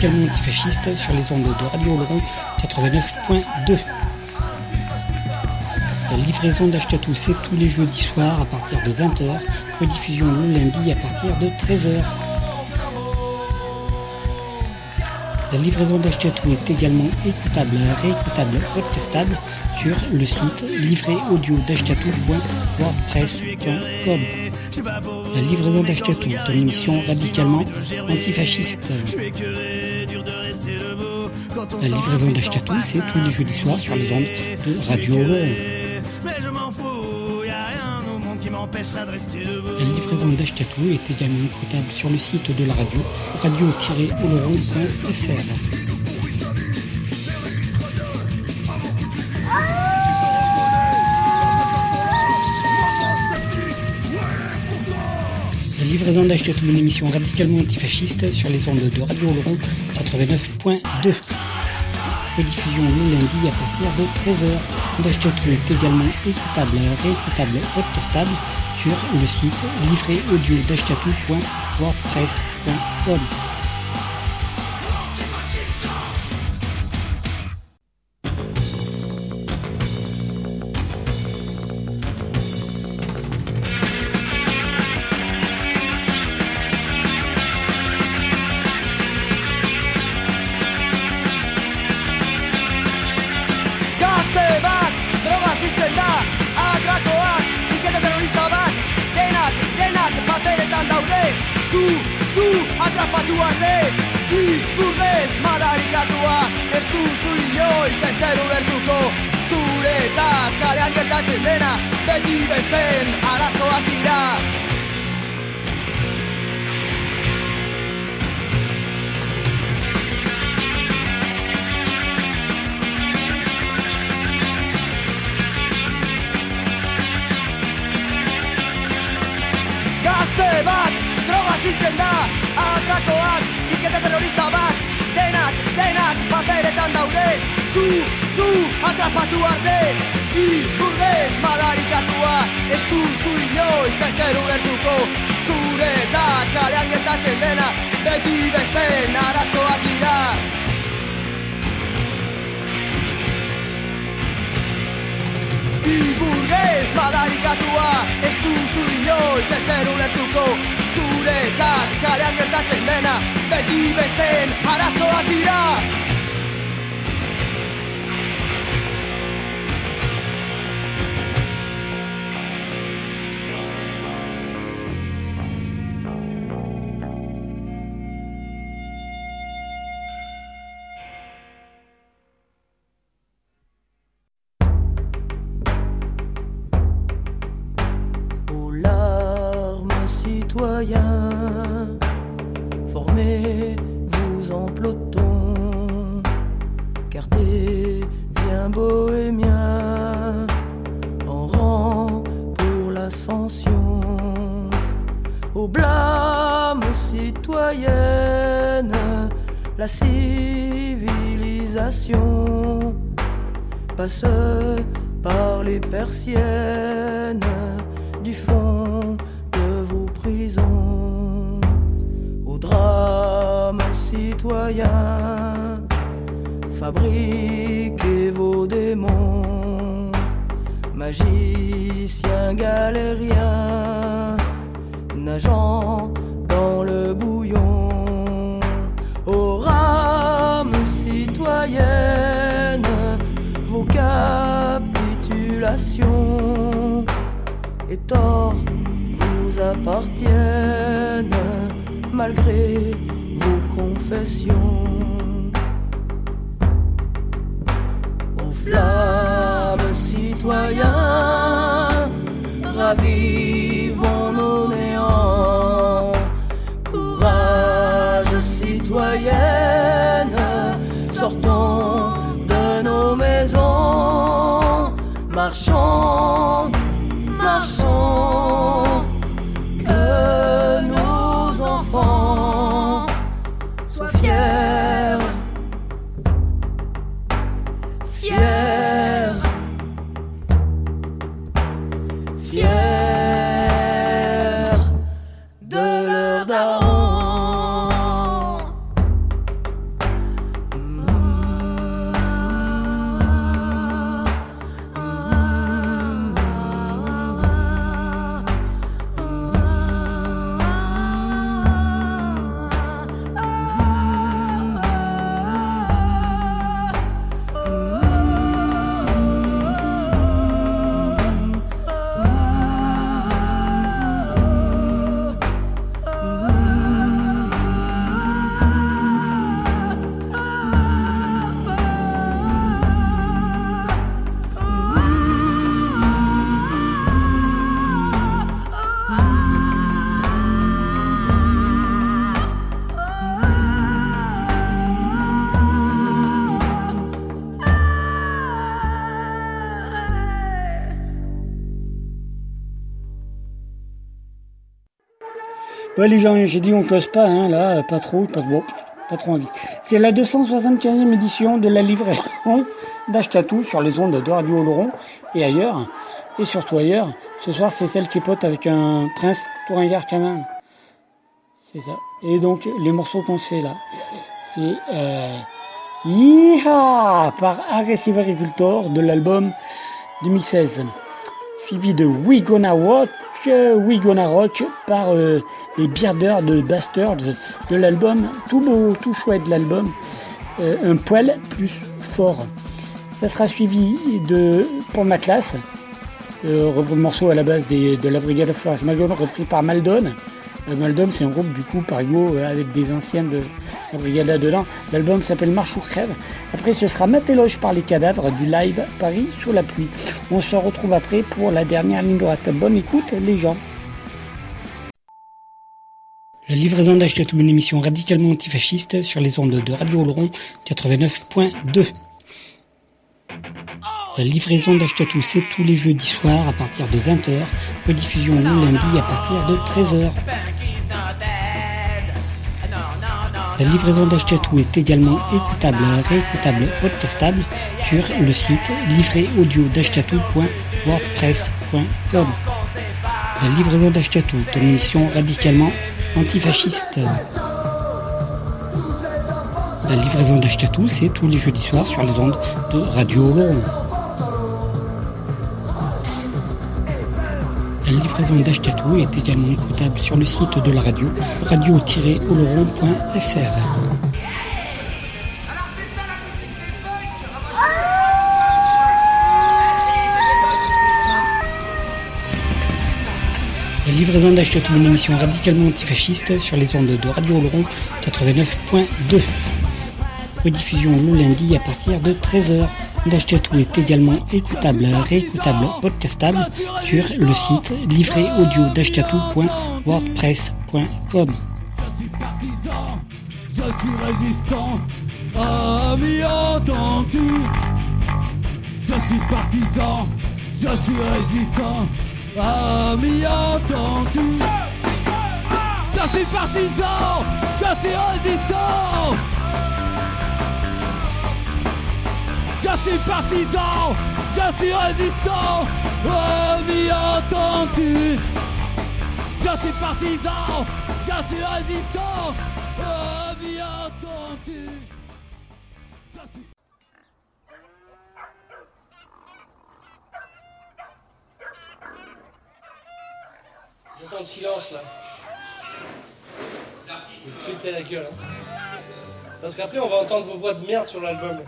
Radicalement antifasciste sur les ondes de Radio Oloron 89.2. La livraison d'Achetatou, c'est tous les jeudis soirs à partir de 20h, rediffusion le lundi à partir de 13h. La livraison d'Achetatou est également écoutable, réécoutable, podcastable sur le site livréaudio.wordpress.com. La livraison d'Achetatou une émission radicalement antifasciste. La livraison d'Achetatou, c'est tous les jeudis soirs sur les ondes de Radio Oloron. La livraison d'Achetatou est également écoutable sur le site de la radio, radio-oloron.fr. La livraison d'Achetatou, une émission radicalement antifasciste sur les ondes de Radio Oloron 89.2. Rediffusion le lundi à partir de 13h. D'Achetatou est également écoutable, réécoutable, podcastable sur le site livréaudio.wordpress.com. atrapatu arte Ikurrez madarikatua. Ez duzu inoiz ezer ulertuko Zuretzat kalean gertatzen dena Beti besten arazoak dira. Gazte bat, droga zitzen da Atrakoak, ikete terrorista bat Denak, denak, paperetan daude Zu, zu, atrapatu arte Iburrez madarikatua Ez duzu inoiz ezer ulertuko Zuretzat kalean gertatzen dena Beti besten arazoak dira. Iburrez madarikatua Ez duzu inoiz ezer ulertuko Zuretzat kalean gertatzen dena Beti besten arazoak dira et torts vous appartiennent malgré vos confessions. Aux flammes citoyens, ravivons marchons Les gens, j'ai dit on cause pas, hein, là, pas trop, pas bon, pas trop envie. C'est la 275e édition de la livraison d'Achetatou sur les ondes de Radio Oloron et ailleurs, et surtout ailleurs. Ce soir, c'est celle qui pote avec un prince touringard quand même. C'est ça. Et donc, les morceaux qu'on fait là, c'est euh, Yeehaw par Aggressive Agricultor de l'album 2016, suivi de We Gonna Rock, Rock par euh, les Bearders de Bastards de l'album, tout beau, tout chouette de l'album, euh, un poil plus fort. Ça sera suivi de pour ma classe, euh, morceau à la base de la brigade of Forest Magon repris par Maldon, Maldom, c'est un groupe du coup parigo euh, avec des anciens de la brigade là-dedans. L'album s'appelle Marche ou crève. Après, ce sera Mateloge par les cadavres du live Paris sous la pluie. On se retrouve après pour la dernière ligne droite. Bonne écoute, les gens. La livraison d'Achetatou, une émission radicalement antifasciste sur les ondes de Radio Oloron 89.2. La livraison d'Achetatou, c'est tous les jeudis soirs à partir de 20h, rediffusion le lundi à partir de 13h. La livraison d'Achetatou est également écoutable, réécoutable, podcastable sur le site livréaudio.wordpress.com. La livraison d'Achetatou est une émission radicalement antifasciste. La livraison d'Achetatou, c'est tous les jeudis soirs sur les ondes de Radio Oloron. La livraison d'Achetatou est également écoutable sur le site de la radio, radio-oloron.fr. La livraison d'Achetatou, une émission radicalement antifasciste sur les ondes de Radio Oloron 89.2. Rediffusion le lundi à partir de 13h. D'Achetatou est également écoutable, réécoutable, podcastable sur le site livréaudio d'achetatou.wordpress.com. Je suis résistant, ami entendu. Je suis partisan, je suis résistant, ami entendu. Je suis partisan, je suis résistant. Je suis partisan, je suis résistant, ami entendu. Je suis partisan, je suis résistant, ami entendu. Je suis... J'entends le silence là. Vous pétez la gueule. Hein. Parce qu'après on va entendre vos voix de merde sur l'album.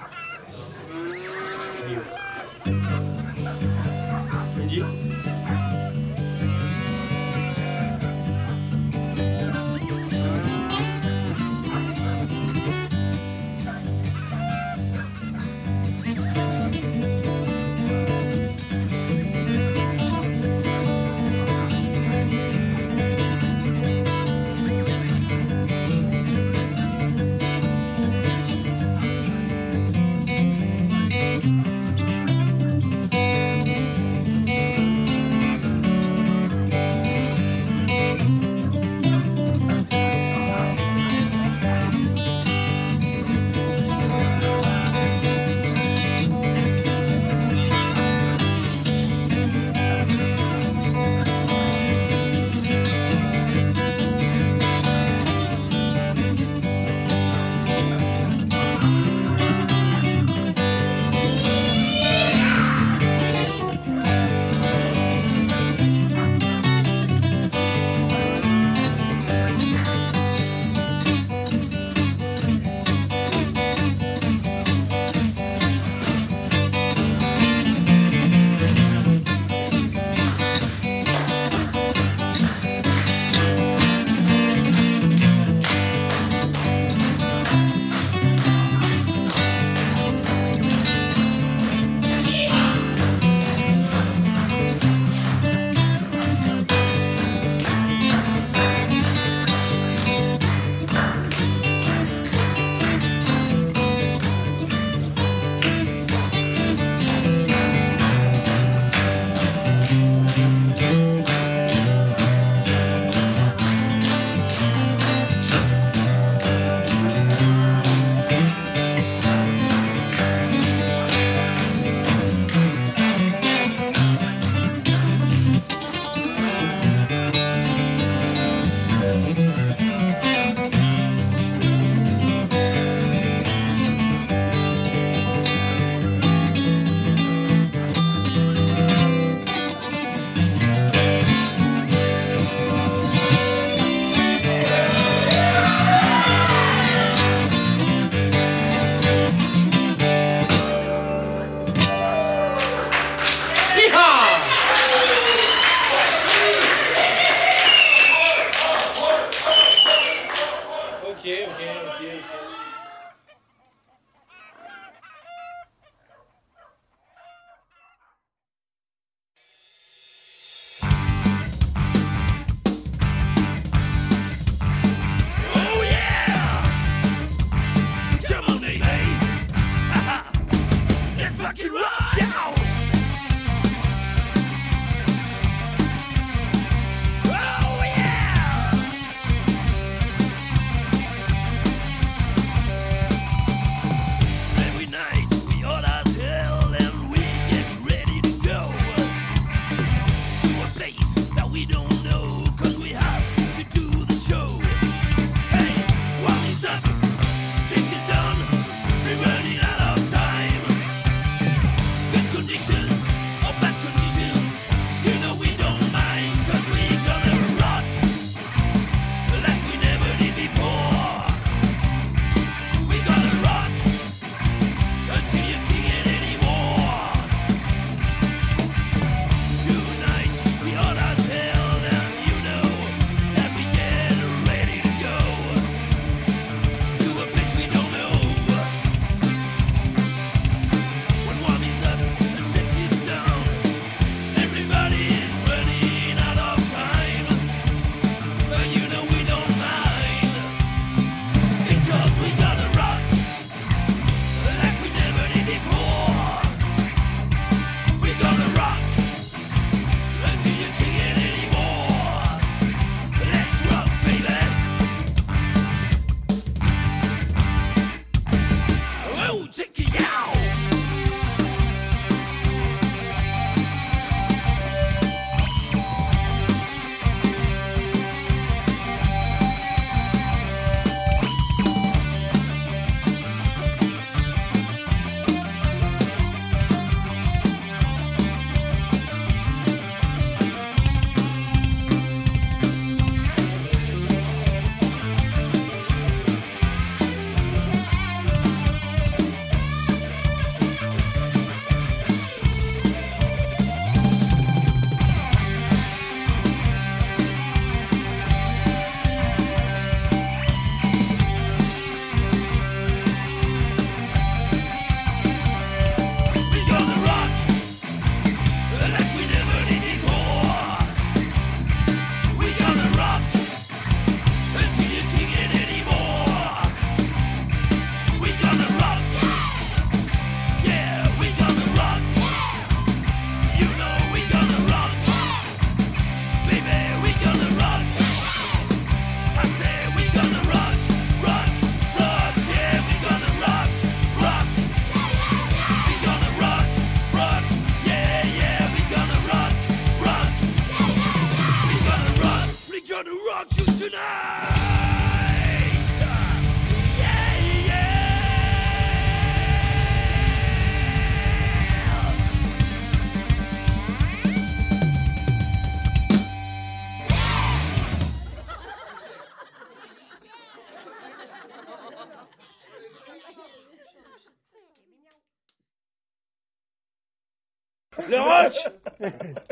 Mehdi Je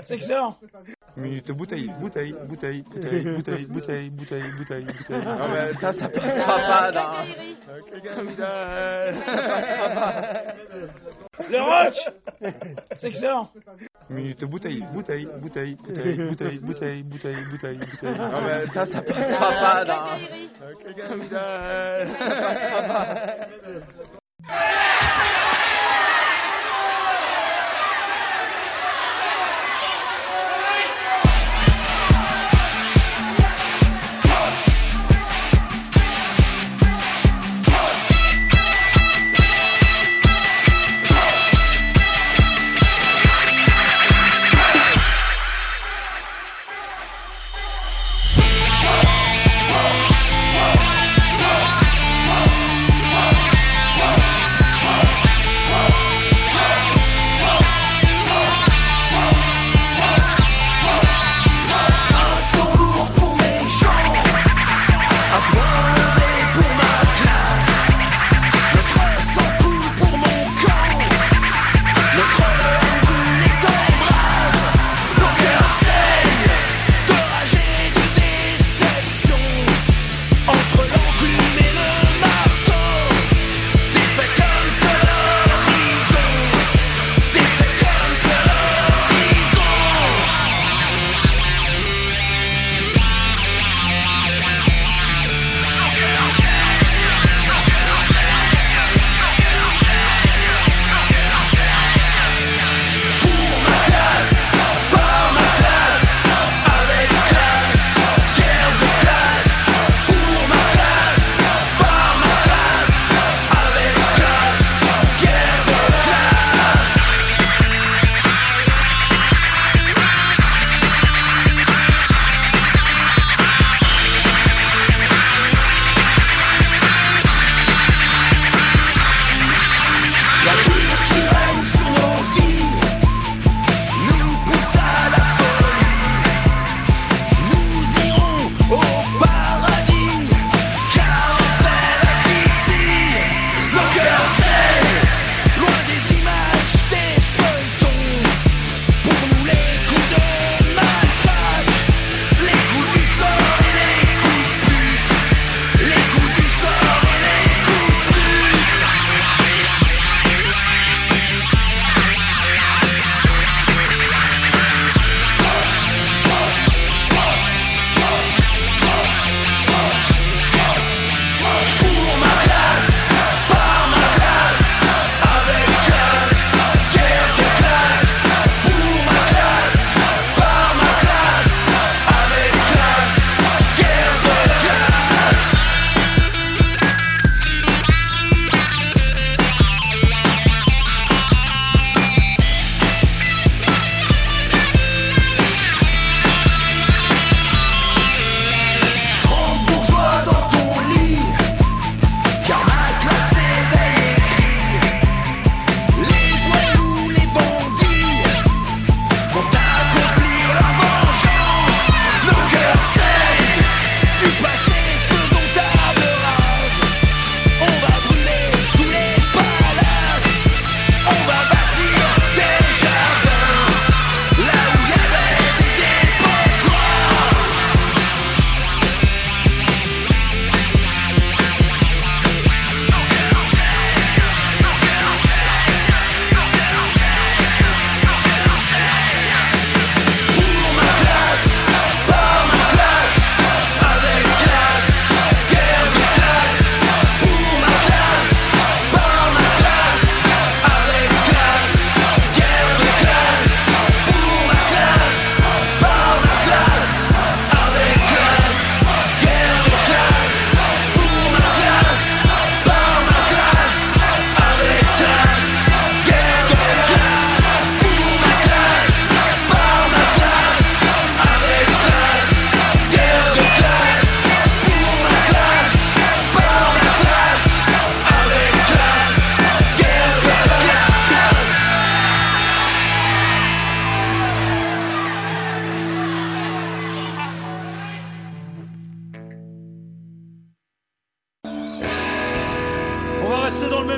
C'est excellent. Minute bouteille, bouteille, bouteille, bouteille, bouteille, bouteille, bouteille, bouteille, bouteille. Non, mais ça, ça passera pas. Le roach C'est excellent. Minute bouteille, bouteille, bouteille, bouteille, bouteille, bouteille, bouteille, bouteille, bouteille. Non, mais ça, ça passera pas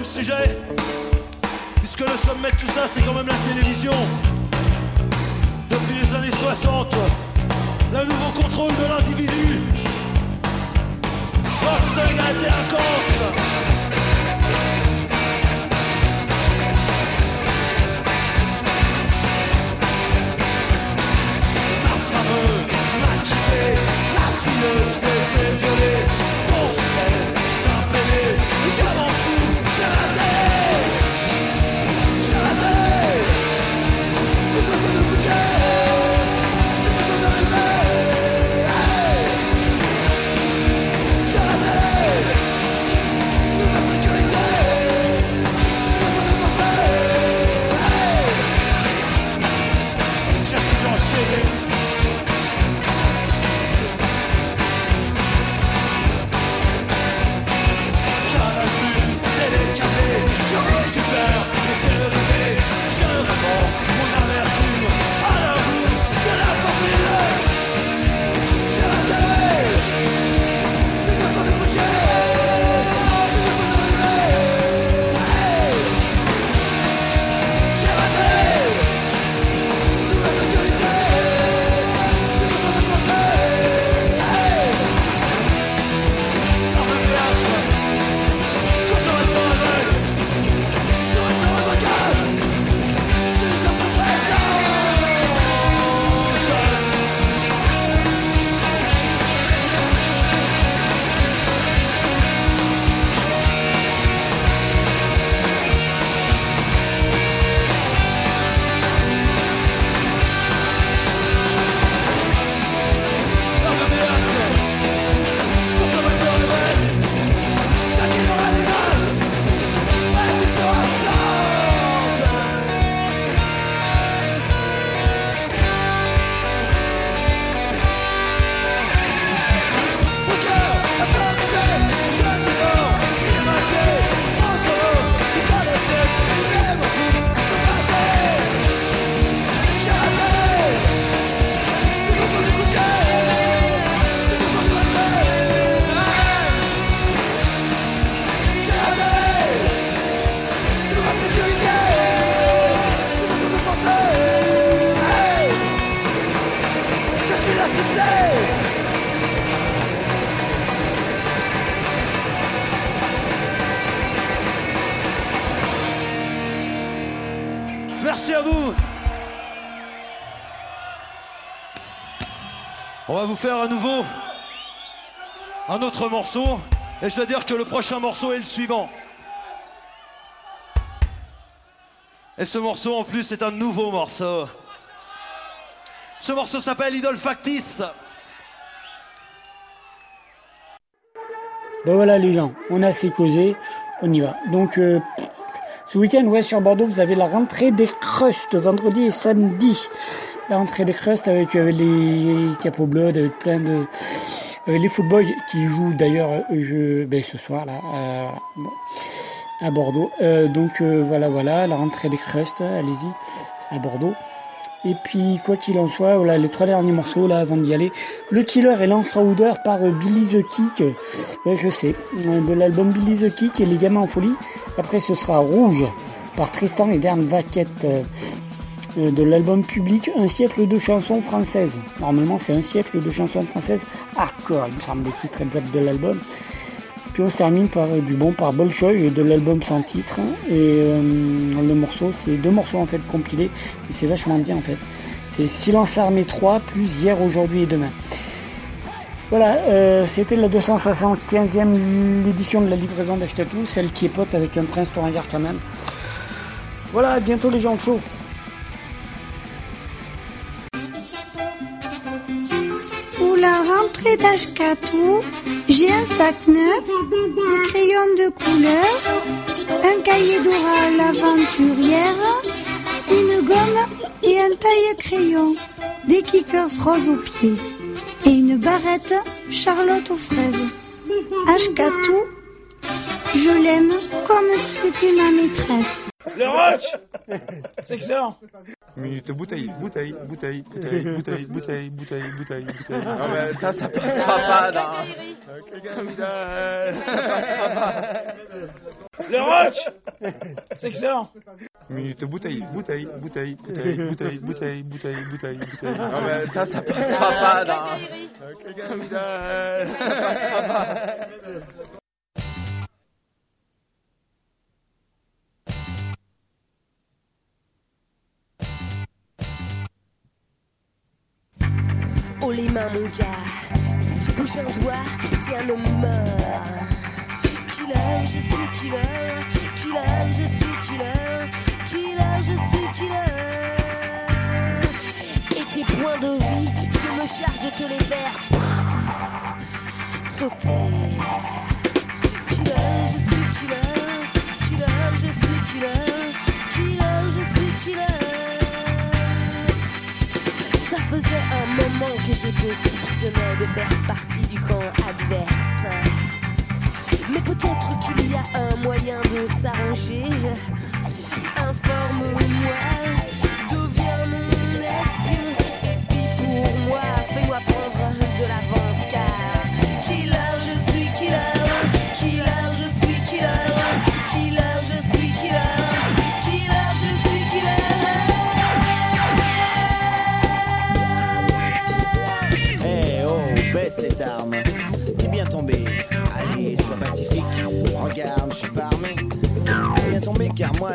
sujet. Puisque le sommet de tout ça, c'est quand même la télévision. Depuis les années 60, le nouveau contrôle de l'individu. La délinquance. Quitté, ma fille va vous faire à nouveau un autre morceau. Et je dois dire que le prochain morceau est le suivant. Et ce morceau en plus est un nouveau morceau. Ce morceau s'appelle Idole Factice. Ben voilà les gens, on a assez causé, on y va. Donc euh, ce week-end, ouais, sur Bordeaux, vous avez la rentrée des crusts, vendredi et samedi. La rentrée des crusts avec euh, les Capo Blood, avec plein de... avec les footboys qui jouent d'ailleurs euh, je, ben, ce soir là, euh, bon, à Bordeaux. Euh, donc euh, voilà, voilà, la rentrée des crusts, allez-y, à Bordeaux. Et puis, quoi qu'il en soit, voilà, les trois derniers morceaux, là, avant d'y aller. Le Killer et l'Encrowder par euh, Billy the Kick. Ouais, je sais. Euh, De l'album Billy the Kick et Les Gamins en Folie. Après, ce sera Rouge par Tristan et Dern Vaquette. euh, euh, de l'album public Un siècle de chansons françaises. Normalement, c'est un siècle de chansons françaises hardcore, il me semble, le titre exact de l'album. On se termine par du bon par Bolchoï de l'album sans titre. Et euh, le morceau, c'est deux morceaux en fait compilés. Et c'est vachement bien en fait. C'est Silence Armé 3 plus Hier, Aujourd'hui et Demain. Voilà, euh, c'était la 275e édition de la livraison d'Achetatou, celle qui est pote avec un prince Torringard quand même. Voilà, à bientôt les gens de chaud. Rentrée d'Ashkatou, j'ai un sac neuf, des crayons de couleur, un cahier d'oral aventurière, une gomme et un taille-crayon, des kickers roses aux pieds et une barrette Charlotte aux fraises. Ashkatou, je l'aime comme c'était ma maîtresse. Le roach C'est excellent Minute bouteille, bouteille, bouteille, bouteille, bouteille, bouteille, bouteille, bouteille, bouteille. Non, mais ça, ça passera pas, non. Capitaine. Le roach C'est excellent Minute bouteille, bouteille, bouteille, bouteille, bouteille, bouteille, bouteille, bouteille, bouteille. Non mais ça, ça passera pas dans... Oh les mains mon gars, si tu bouges un doigt, tiens ne meurs. Killer, je suis killer, killer, je suis killer, killer, je suis killer. Et tes points de vie, je me charge de te les faire sauter. Killer, je suis killer, killer, je suis killer, killer, je suis killer. Moment que je te soupçonnais de faire partie du camp adverse. Mais peut-être qu'il y a un moyen de s'arranger. Informe-moi,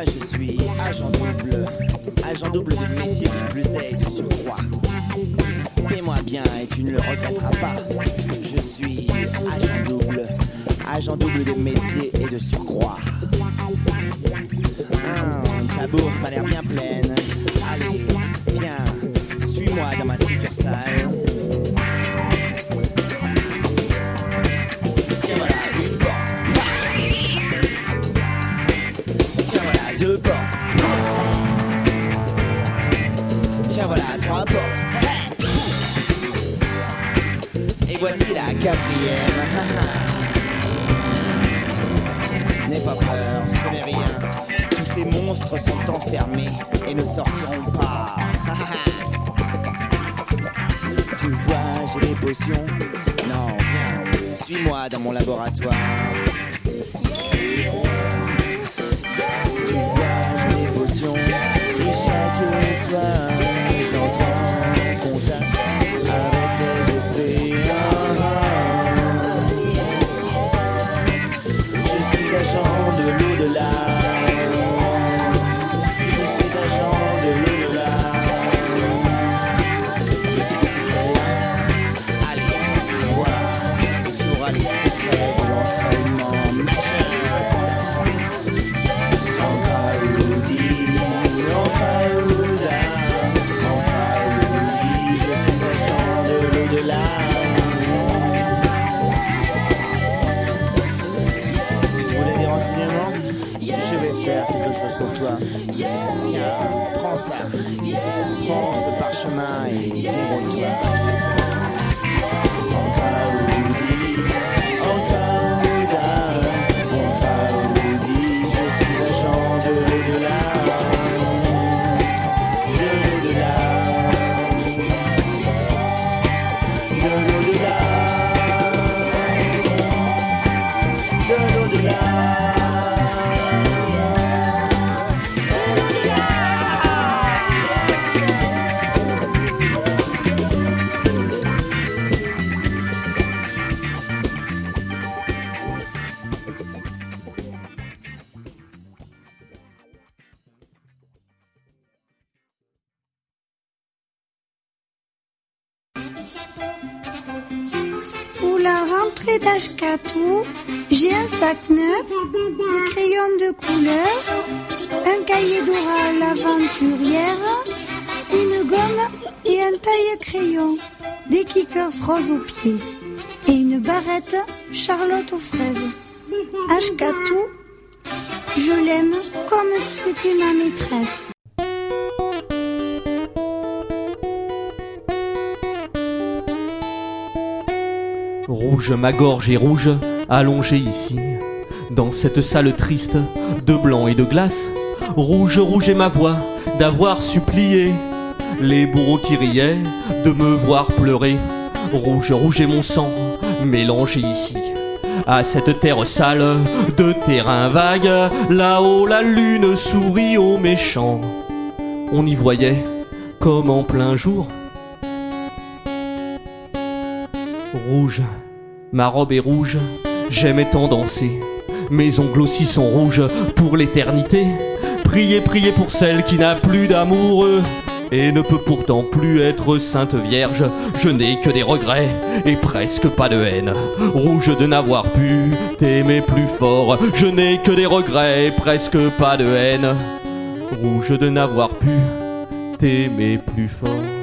je suis agent double. Agent double de métier qui plus est de surcroît. Paie-moi bien et tu ne le regretteras pas. Je suis agent double. Agent double de métier et de surcroît. Hum, ta bourse m'a l'air bien pleine. Allez, viens, suis-moi dans ma succursale. Voici la quatrième. N'aie pas peur, ce n'est rien. Tous ces monstres sont enfermés et ne sortiront pas. tu vois, j'ai des potions. Non, viens, suis-moi dans mon laboratoire. Tu vois, j'ai des potions. Et chaque soir, Mexico. Et une barrette Charlotte aux fraises. Ashkatou, je l'aime comme c'était ma maîtresse. Rouge, ma gorge est rouge, allongée ici, dans cette salle triste, de blanc et de glace. Rouge, rouge est ma voix, d'avoir supplié les bourreaux qui riaient, de me voir pleurer. Rouge, rouge est mon sang, mélangé ici, à cette terre sale de terrain vague. Là-haut, la lune sourit aux méchants. On y voyait, comme en plein jour, rouge. Ma robe est rouge, j'aimais tant danser. Mes ongles aussi sont rouges pour l'éternité. Priez, priez pour celle qui n'a plus d'amoureux et ne peut pourtant plus être sainte vierge. Je n'ai que des regrets et presque pas de haine. Rouge de n'avoir pu t'aimer plus fort. Je n'ai que des regrets et presque pas de haine. Rouge de n'avoir pu t'aimer plus fort.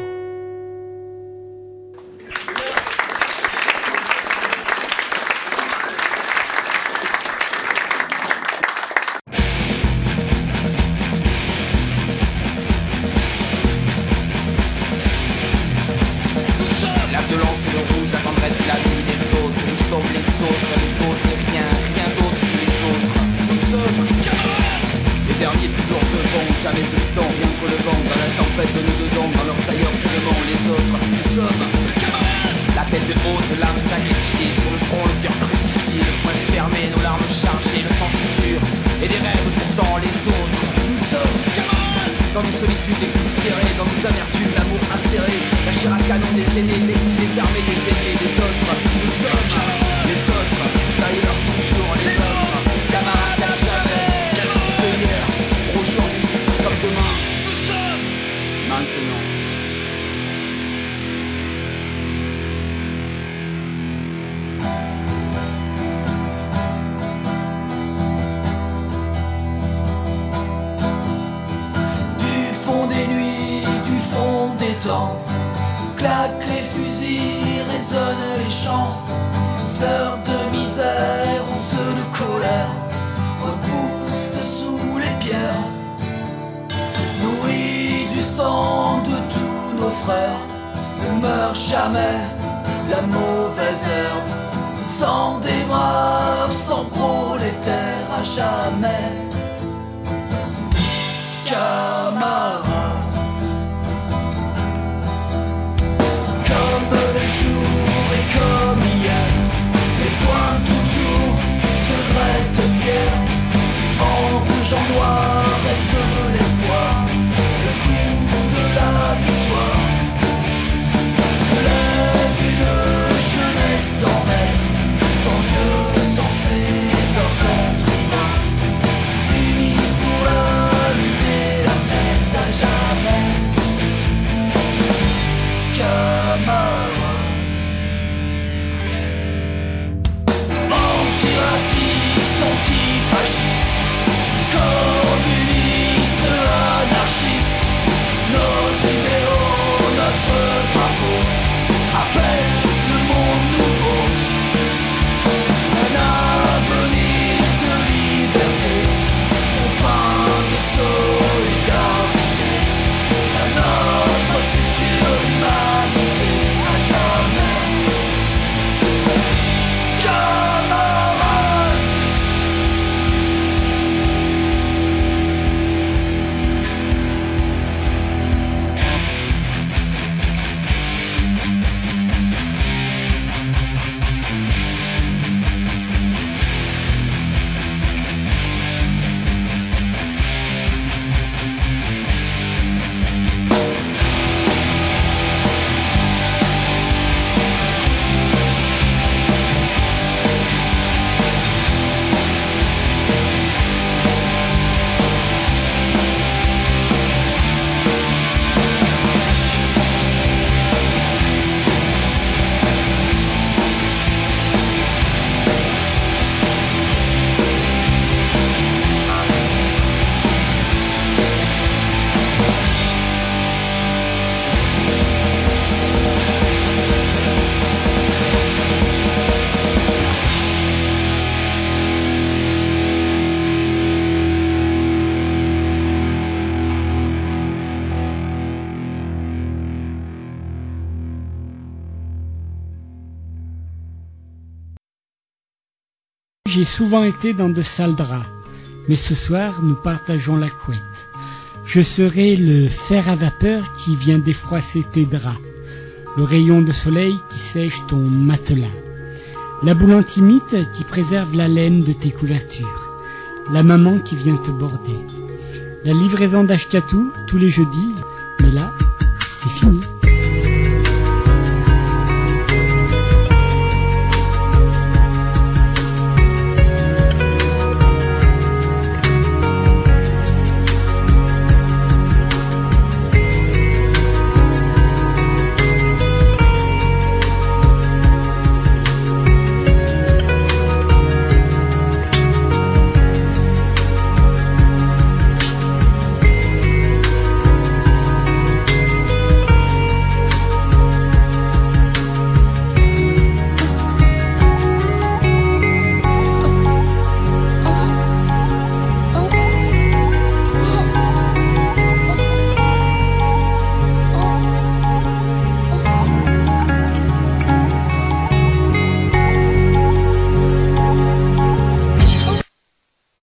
Souvent été dans de sales draps, mais ce soir nous partageons la couette. Je serai le fer à vapeur qui vient défroisser tes draps, le rayon de soleil qui sèche ton matelas. La boule antimite qui préserve la laine de tes couvertures. La maman qui vient te border. La livraison d'Ashkatou tous les jeudis. Mais là, c'est fini.